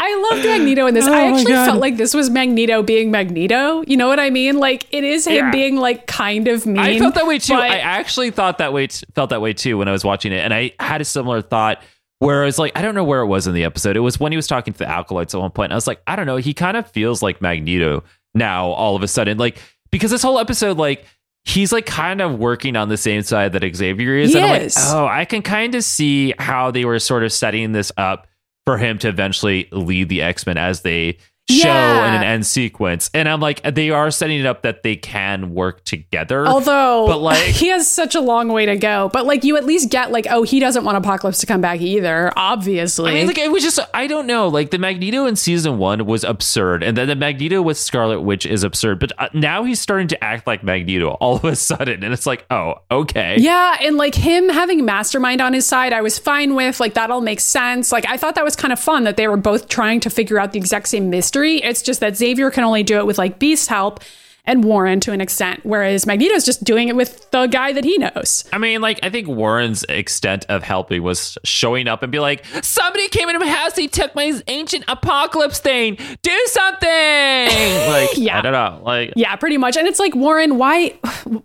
I loved Magneto in this. Oh I actually felt like this was Magneto being Magneto. You know what I mean? Like it is him Yeah. being like kind of mean. I felt that way too. but- I actually thought that way. T- felt that way too when I was watching it, and I had a similar thought. Where I was like, I don't know where it was in the episode. It was when he was talking to the acolytes at one point. I was like, I don't know. He kind of feels like Magneto now. All of a sudden, like because this whole episode, like he's like kind of working on the same side that Xavier is. And I'm like, oh, I can kind of see how they were sort of setting this up for him to eventually lead the X Men as they show Yeah. in an end sequence. And I'm like, they are setting it up that they can work together. Although, But, like- (laughs) he has such a long way to go. But like, you at least get like, oh, he doesn't want Apocalypse to come back either. Obviously, I mean, like it was just I don't know. Like the Magneto in season one was absurd, and then the Magneto with Scarlet Witch is absurd. But uh, now he's starting to act like Magneto all of a sudden, and it's like, oh, okay, Yeah, and like him having Mastermind on his side, I was fine with. Like that all makes sense. Like I thought that was kind of fun that they were both trying to figure out the exact same mystery. It's just that Xavier can only do it with like Beast's help and Warren to an extent, whereas Magneto's just doing it with the guy that he knows. I mean, like I think Warren's extent of helping was showing up and be like, somebody came into my house, he took my ancient apocalypse thing, do something. (laughs) like, Yeah. I don't know, like. Yeah, pretty much. And it's like Warren, why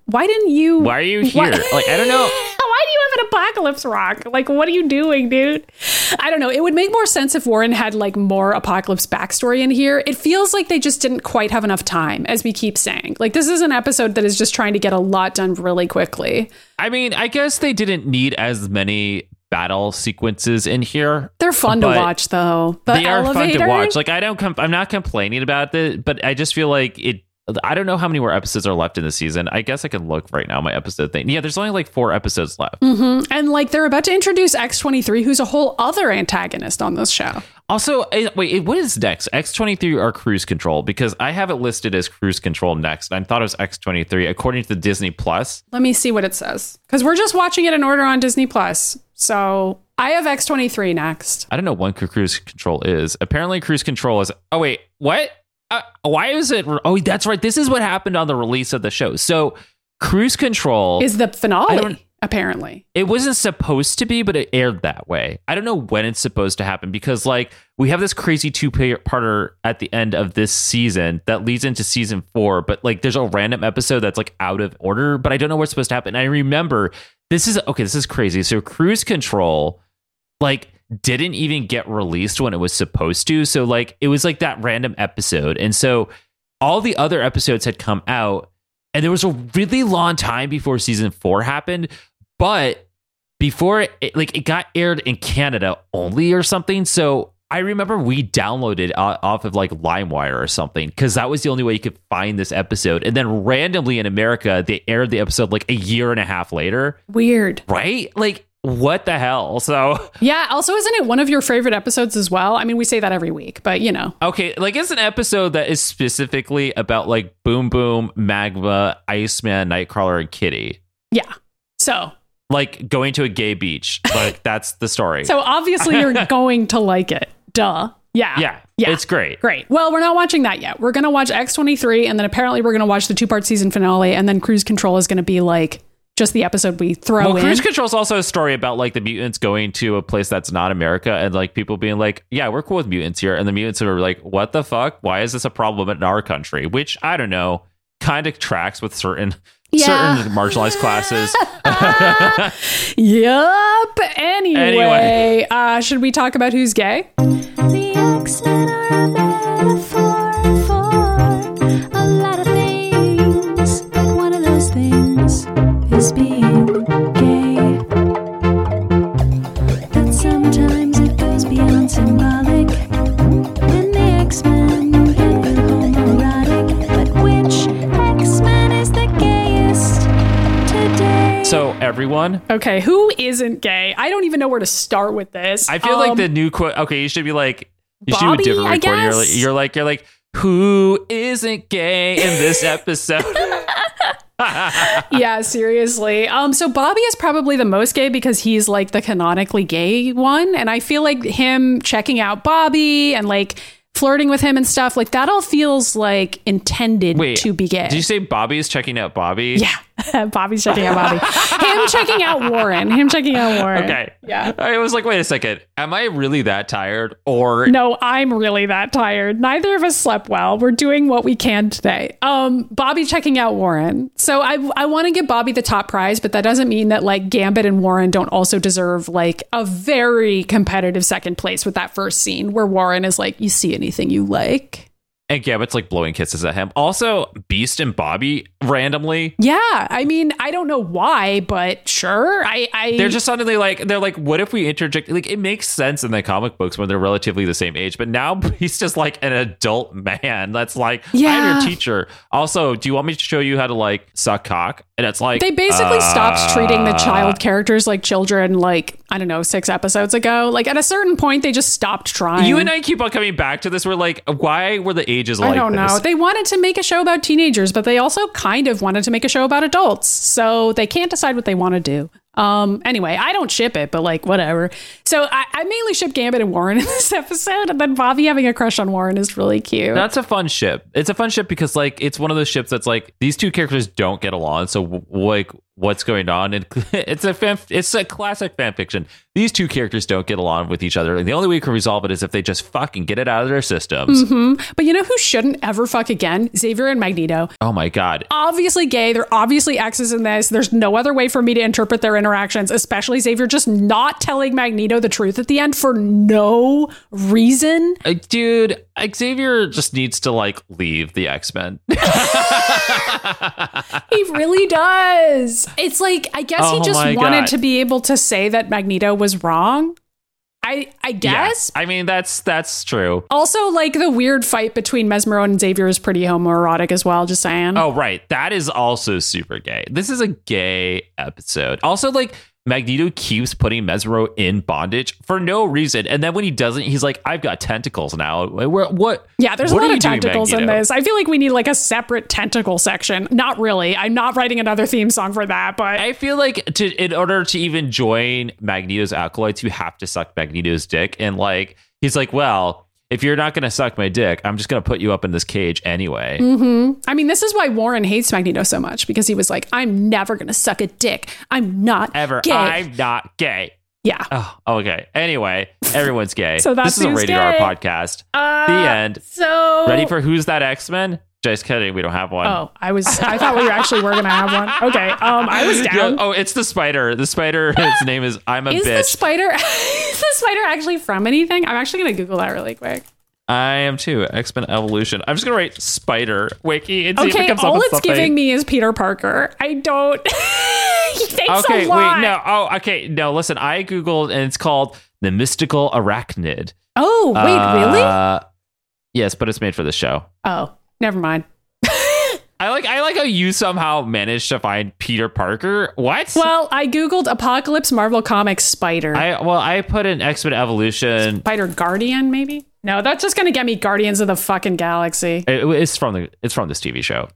why didn't you Why are you here? Why- Like, I don't know. (laughs) Why do you have an apocalypse rock? Like, what are you doing, dude? I don't know. It would make more sense if Warren had like more apocalypse backstory in here. It feels like they just didn't quite have enough time, as we keep saying. Like, this is an episode that is just trying to get a lot done really quickly. I mean, I guess they didn't need as many battle sequences in here. They're fun to watch, though. The they are fun to watch. Like I don't, com- I'm not complaining about it, but I just feel like it. I don't know how many more episodes are left in the season. I guess I can look right now my episode thing. Yeah, there's only like four episodes left. And like, they're about to introduce X23, who's a whole other antagonist on this show. Also, eh, wait, eh, what is next? X23 or Cruise Control? Because I have it listed as Cruise Control next. And I thought it was X23 according to the Disney Plus. Let me see what it says. Because we're just watching it in order on Disney Plus. So I have X23 next. I don't know what Cruise Control is. Apparently, Cruise Control is. Oh wait, what? Uh, why is it? Oh, that's right. This is what happened on the release of the show. So, Cruise Control Is the finale, apparently. it wasn't supposed to be, but it aired that way. I don't know when it's supposed to happen because, like, we have this crazy two parter at the end of this season that leads into season four, but like, there's a random episode that's like out of order, but I don't know what's supposed to happen. I remember this is okay, this is crazy. So, Cruise Control, like, didn't even get released when it was supposed to. So, like, it was like that random episode. And so, all the other episodes had come out, and there was a really long time before season four happened but before it, like it got aired in Canada only or something. So I remember we downloaded off of like LimeWire or something because that was the only way you could find this episode. And then randomly in America, they aired the episode like a year and a half later, Weird. right? Like what the hell? (laughs) So Yeah. Also, isn't it one of your favorite episodes as well? I mean, we say that every week, but you know. okay, like it's an episode that is specifically about like Boom Boom, Magma, Iceman, Nightcrawler, and Kitty. Yeah. So, Like going to a gay beach. Like (laughs) that's the story. so obviously you're (laughs) going to like it. Duh. Yeah. yeah, Yeah. it's great. Great. Well, we're not watching that yet. We're going to watch X23, and then apparently we're going to watch the two part season finale, and then Cruise Control is going to be like just the episode we throw Well, in. Cruise Control is also a story about like the mutants going to a place that's not America and like people being like, yeah, we're cool with mutants here. And the mutants are like, what the fuck? Why is this a problem in our country? Which I don't know, kind of tracks with certain. (laughs) Yeah. Certain marginalized classes. (laughs) Yup. Anyway, Anyway. Uh, should we talk about who's gay? The X-Men are a everyone, Okay, who isn't gay? I don't even know where to start with this. I feel Um, like the new quote. Okay, you should be like, you should Bobby, do a different recording. You're like, you're like, you're like, who isn't gay in this (laughs) episode? (laughs) yeah, seriously. Um, so Bobby is probably the most gay because he's like the canonically gay one, and I feel like him checking out Bobby and like flirting with him and stuff like that all feels like intended Wait, to be gay. Did you say Bobby is checking out Bobby? yeah, (laughs) Bobby's checking out Bobby. him checking out Warren. Him checking out Warren. Okay. Yeah. I was like, wait a second. Am I really that tired? Or No, I'm really that tired. Neither of us slept well. We're doing what we can today. Um, Bobby checking out Warren. So I I want to give Bobby the top prize, but that doesn't mean that like Gambit and Warren don't also deserve like a very competitive second place with that first scene where Warren is like, "You see anything you like?" and Gambit's like blowing kisses at him. Also, Beast and Bobby randomly. Yeah, I mean, I don't know why, but sure. I I They're just suddenly like they're like, what if we interject? Like it makes sense in the comic books when they're relatively the same age, but now (laughs) he's just like an adult man. That's like, yeah. I'm your teacher. Also, do you want me to show you how to like suck cock? And it's like They basically stopped treating the uh, child characters like children, like, I don't know, six episodes ago. Like, at a certain point, they just stopped trying. You and I keep on coming back to this. We're like, why were the ages like I don't this? know. They wanted to make a show about teenagers, but they also kind of wanted to make a show about adults. So they can't decide what they want to do. Um. Anyway, I don't ship it, but like whatever. So I, I mainly ship Gambit and Warren (laughs) in this episode, and then Bobby having a crush on Warren is really cute. That's a fun ship. It's a fun ship because like it's one of those ships that's like these two characters don't get along. So like what's going on? And (laughs) it's a fan, it's a classic fan fiction. These two characters don't get along with each other, and the only way you can resolve it is if they just fucking get it out of their systems. but you know who shouldn't ever fuck again? Xavier and Magneto. Oh my god. obviously gay. They're obviously exes in this. There's no other way for me to interpret their interactions, especially Xavier just not telling Magneto the truth at the end for no reason. Uh, dude, Xavier just needs to like leave the X Men. (laughs) He really does. It's like I guess he Oh just wanted God. to be able to say that Magneto was wrong. I I guess. I mean, that's that's true. Also, like the weird fight between Mesmero and Xavier is pretty homoerotic as well. Just saying. Oh, right. That is also super gay. This is a gay episode. Also, like, Magneto keeps putting Mesmero in bondage for no reason. And then when he doesn't, he's like, I've got tentacles now. Where, what? Yeah, there's what a lot of doing, tentacles in this. I feel like we need like a separate tentacle section. Not really. I'm not writing another theme song for that, but I feel like to in order to even join Magneto's acolytes, you have to suck Magneto's dick. And like, he's like, well, if you're not going to suck my dick, I'm just going to put you up in this cage anyway. Mm-hmm. I mean, this is why Warren hates Magneto so much because he was like, "I'm never gonna suck a dick. I'm not Ever. gay." I'm not gay. yeah. Oh, okay. Anyway, everyone's gay. (laughs) So that's this is a who's rated R podcast. Uh, the end. So Ready for who's that X Men? Just kidding. We don't have one. Oh, I was. I thought we were actually were gonna have one. Okay. Um, I was (laughs) down. oh, it's the spider. The spider. (laughs) Its name is I'm a is the bitch. spider? (laughs) is the spider actually from anything? I'm actually gonna Google that really quick. I am too. X Men Evolution. I'm just gonna write spider wiki and see if Okay. it comes up All with it's something. giving me is Peter Parker. I don't. Thanks okay, a lot. wait, no. Oh, okay, no. Listen, I googled and it's called the mystical arachnid. Oh wait, really? Uh, Yes, but it's made for the show. Oh, never mind. I like I like how you somehow managed to find Peter Parker. What? Well, I googled Apocalypse Marvel Comics Spider. I well I put in X Men Evolution. Spider Guardian, maybe? No, that's just gonna get me Guardians of the fucking Galaxy. It- it's from the it's from this TV show.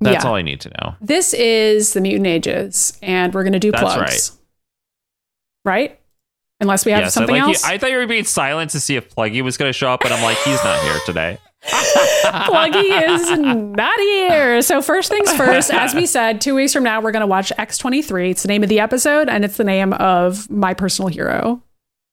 That's Yeah. all I need to know. This is the Mutant Ages, and we're gonna do That's plugs. right. Right? Unless we have Yes, I something like you- else. I thought you were being silent to see if Pluggy was going to show up, but I'm like, he's not here today. (laughs) Pluggy is not here. So first things first, as we said, two weeks from now we're gonna watch X23. It's the name of the episode, and it's the name of my personal hero,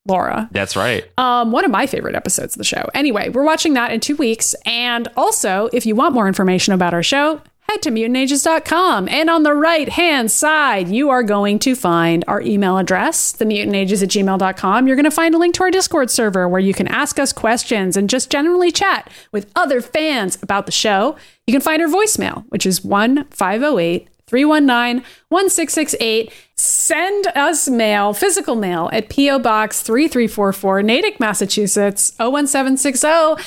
Laura. That's right. Um, one of my favorite episodes of the show. Anyway, we're watching that in two weeks. And also, if you want more information about our show, head to mutantages.com. And on the right hand side, you are going to find our email address, themutantages at gmail.com. You're going to find a link to our Discord server where you can ask us questions and just generally chat with other fans about the show. You can find our voicemail, which is 1 508 319 1668. Send us mail, physical mail, at P.O. Box 3344, Natick, Massachusetts, 01760.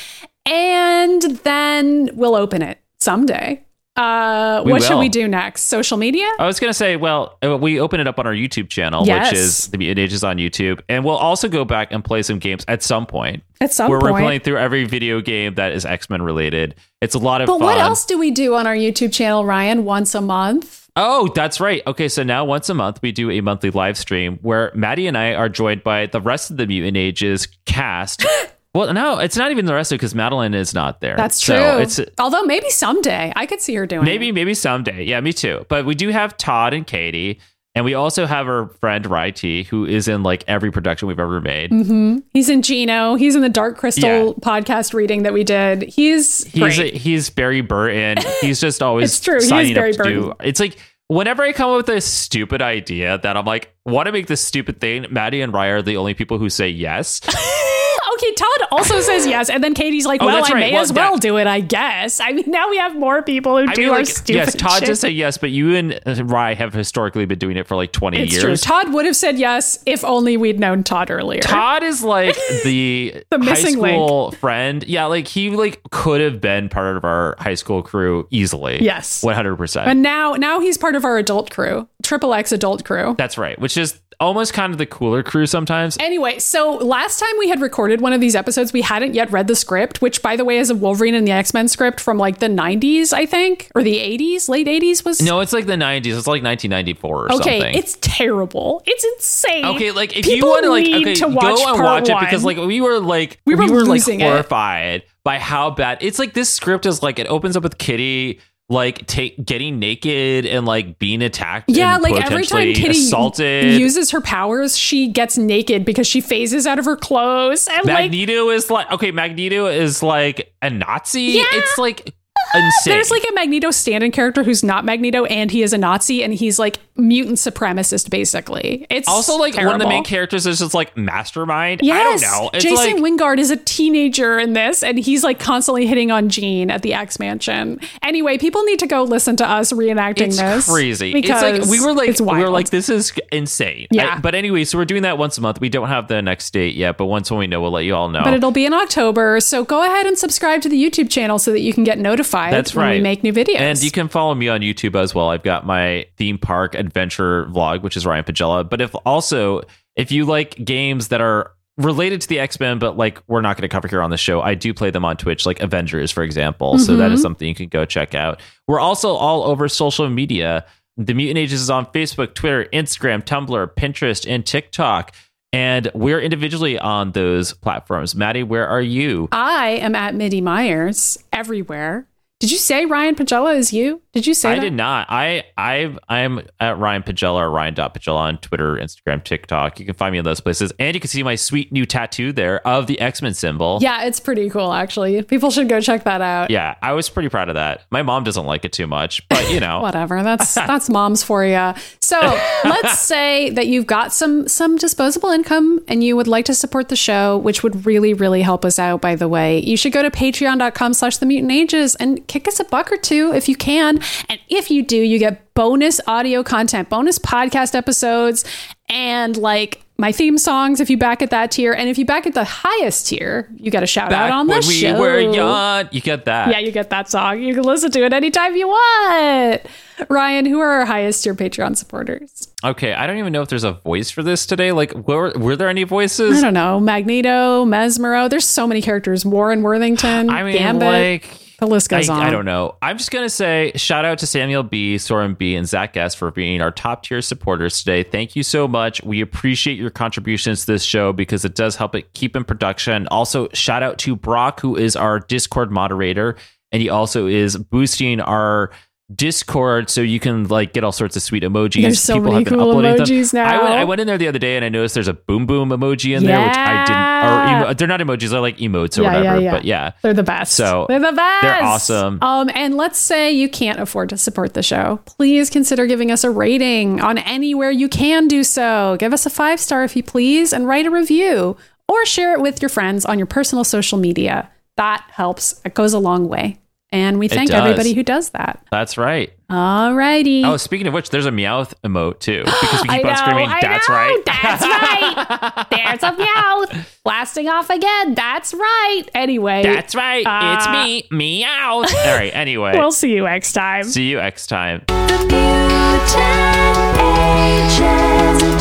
And then we'll open it someday. Uh, We what should we do next? Social media? I was going to say, well, uh, we open it up on our YouTube channel, Yes. which is the Mutant Ages on YouTube. And we'll also go back and play some games at some point. At some where we're point. playing through every video game that is X Men related. It's a lot of But fun. what else do we do on our YouTube channel, Ryan, once a month? Oh, that's right. Okay, so now once a month we do a monthly live stream where Maddy and I are joined by the rest of the Mutant Ages cast. (laughs) well, no, it's not even the rest of it because Madeline is not there. That's So true. it's Although maybe someday I could see her doing maybe it. maybe someday. Yeah, me too. But we do have Todd and Katie, and we also have our friend Rai T, who is in like every production we've ever made. Mm-hmm. He's in Gino. He's in the Dark Crystal Yeah. podcast reading that we did. He's He's great. he's Barry Burton. He's just (laughs) always It's true. Signing Barry up to do. Burton. It's like whenever I come up with a stupid idea that I'm like, want to make this stupid thing, Maddy and Rye are the only people who say yes. (laughs) okay, Todd also says (laughs) yes, and then Katie's like, Oh, "Well, I right. may Well, as well that- do it, I guess." I mean, now we have more people who I do mean, our like, stupid. yes, Todd shit. just said yes, but you and uh, Rye have historically been doing it for like 20 It's years. true. Todd would have said yes if only we'd known Todd earlier. Todd is like (laughs) the, The high missing link. friend. Yeah, like he like could have been part of our high school crew easily. Yes. one hundred percent. and now, now he's part of our adult crew, Triple X adult crew. That's right. Which is almost kind of the cooler crew sometimes. Anyway, so last time we had recorded one of these episodes, we hadn't yet read the script, which, by the way, is a Wolverine and the X Men script from like the 90s, I think, or the 80s, late 80s was. No, it's like the nineties. It's like nineteen ninety four or okay, something. it's terrible. It's insane. Okay, like if you People want to like okay, to go watch and watch it because like we were like We were like losing it. horrified by how bad it's like this script is like it opens up with Kitty like take getting naked and like being attacked Yeah, like every time Kitty assaulted uses her powers, she gets naked because she phases out of her clothes. And like, Magneto is like okay Magneto is like a Nazi Yeah. it's like insane (laughs) there's like a Magneto stand-in character who's not Magneto, and he is a Nazi, and he's like mutant supremacist, basically. It's also like one of the main characters is just like mastermind Yes, I don't know it's Jason like Wyngarde is a teenager in this, and he's like constantly hitting on Jean at the X Mansion. Anyway, people need to go listen to us reenacting it's this. crazy. It's because like we were like it's we were like this is insane. Yeah. I- but anyway, so we're doing that once a month. We don't have the next date yet, but once when we know, we'll let you all know. But it'll be in October, so go ahead and subscribe to the YouTube channel so that you can get notified That's when we right. make new videos. and you can follow me on YouTube as well. I've got my theme park adventure vlog, which is Ryan Pagella. But if also if you like games that are related to the X Men, but like we're not going to cover here on the show, I do play them on Twitch, like Avengers, for example. So that is mm-hmm. something you can go check out. We're also all over social media. The Mutant Ages is on Facebook, Twitter, Instagram, Tumblr, Pinterest, and TikTok. And we're individually on those platforms. Maddy, where are you? I am at Midi Myers everywhere. Did you say Ryan Pagella is you? Did you say I that? did not. I I I'm at Ryan Pagella or Ryan.Pagella on Twitter, Instagram, TikTok. You can find me in those places. And you can see my sweet new tattoo there of the X-Men symbol. Yeah, it's pretty cool actually. People should go check that out. Yeah, I was pretty proud of that. My mom doesn't like it too much, but you know. (laughs) Whatever. That's (laughs) that's moms for you. So (laughs) let's say that you've got some some disposable income and you would like to support the show, which would really, really help us out, by the way. You should go to patreon.com slash the mutant ages and kick us a buck or two if you can. And if you do, you get bonus audio content, bonus podcast episodes, and like my theme songs if you back at that tier. And if you back at the highest tier, you get a shout Back out on when the we show. were young, you get that. Yeah, you get that song. You can listen to it anytime you want. Ryan, who are our highest tier Patreon supporters? Okay, I don't even know if there's a voice for this today. Like, were were there any voices? I don't know. Magneto, Mesmero. There's so many characters. Warren Worthington, I mean, Gambit. like, the list goes I, on. I don't know. I'm just gonna say shout out to Samuel B, Soren B, and Zach S for being our top tier supporters today. Thank you so much. We appreciate your contributions to this show because it does help it keep in production. Also, shout out to Brock, who is our Discord moderator, and he also is boosting our Discord so you can like get all sorts of sweet emojis. There's so People many have been cool uploading them. now. I went, I went in there the other day and I noticed there's a boom boom emoji in there, which I didn't. Or emo, they're not emojis; they're like emotes or Yeah, yeah, whatever. yeah. But yeah, They're the best. So, they're the best. they're awesome. Um, and let's say you can't afford to support the show. Please consider giving us a rating on anywhere you can do so. Give us a five star if you please, and write a review or share it with your friends on your personal social media. That helps. It goes a long way. And we thank everybody who does that. that's right. Alrighty. Oh, speaking of which, there's a Meowth emote too because we (gasps) I keep know, on screaming. I That's know, right. That's right. (laughs) There's a meowth blasting off again. That's right. Anyway, That's right. Uh, it's me, Meowth. (laughs) All right. Anyway, we'll see you next time. see you next time. The mutant ages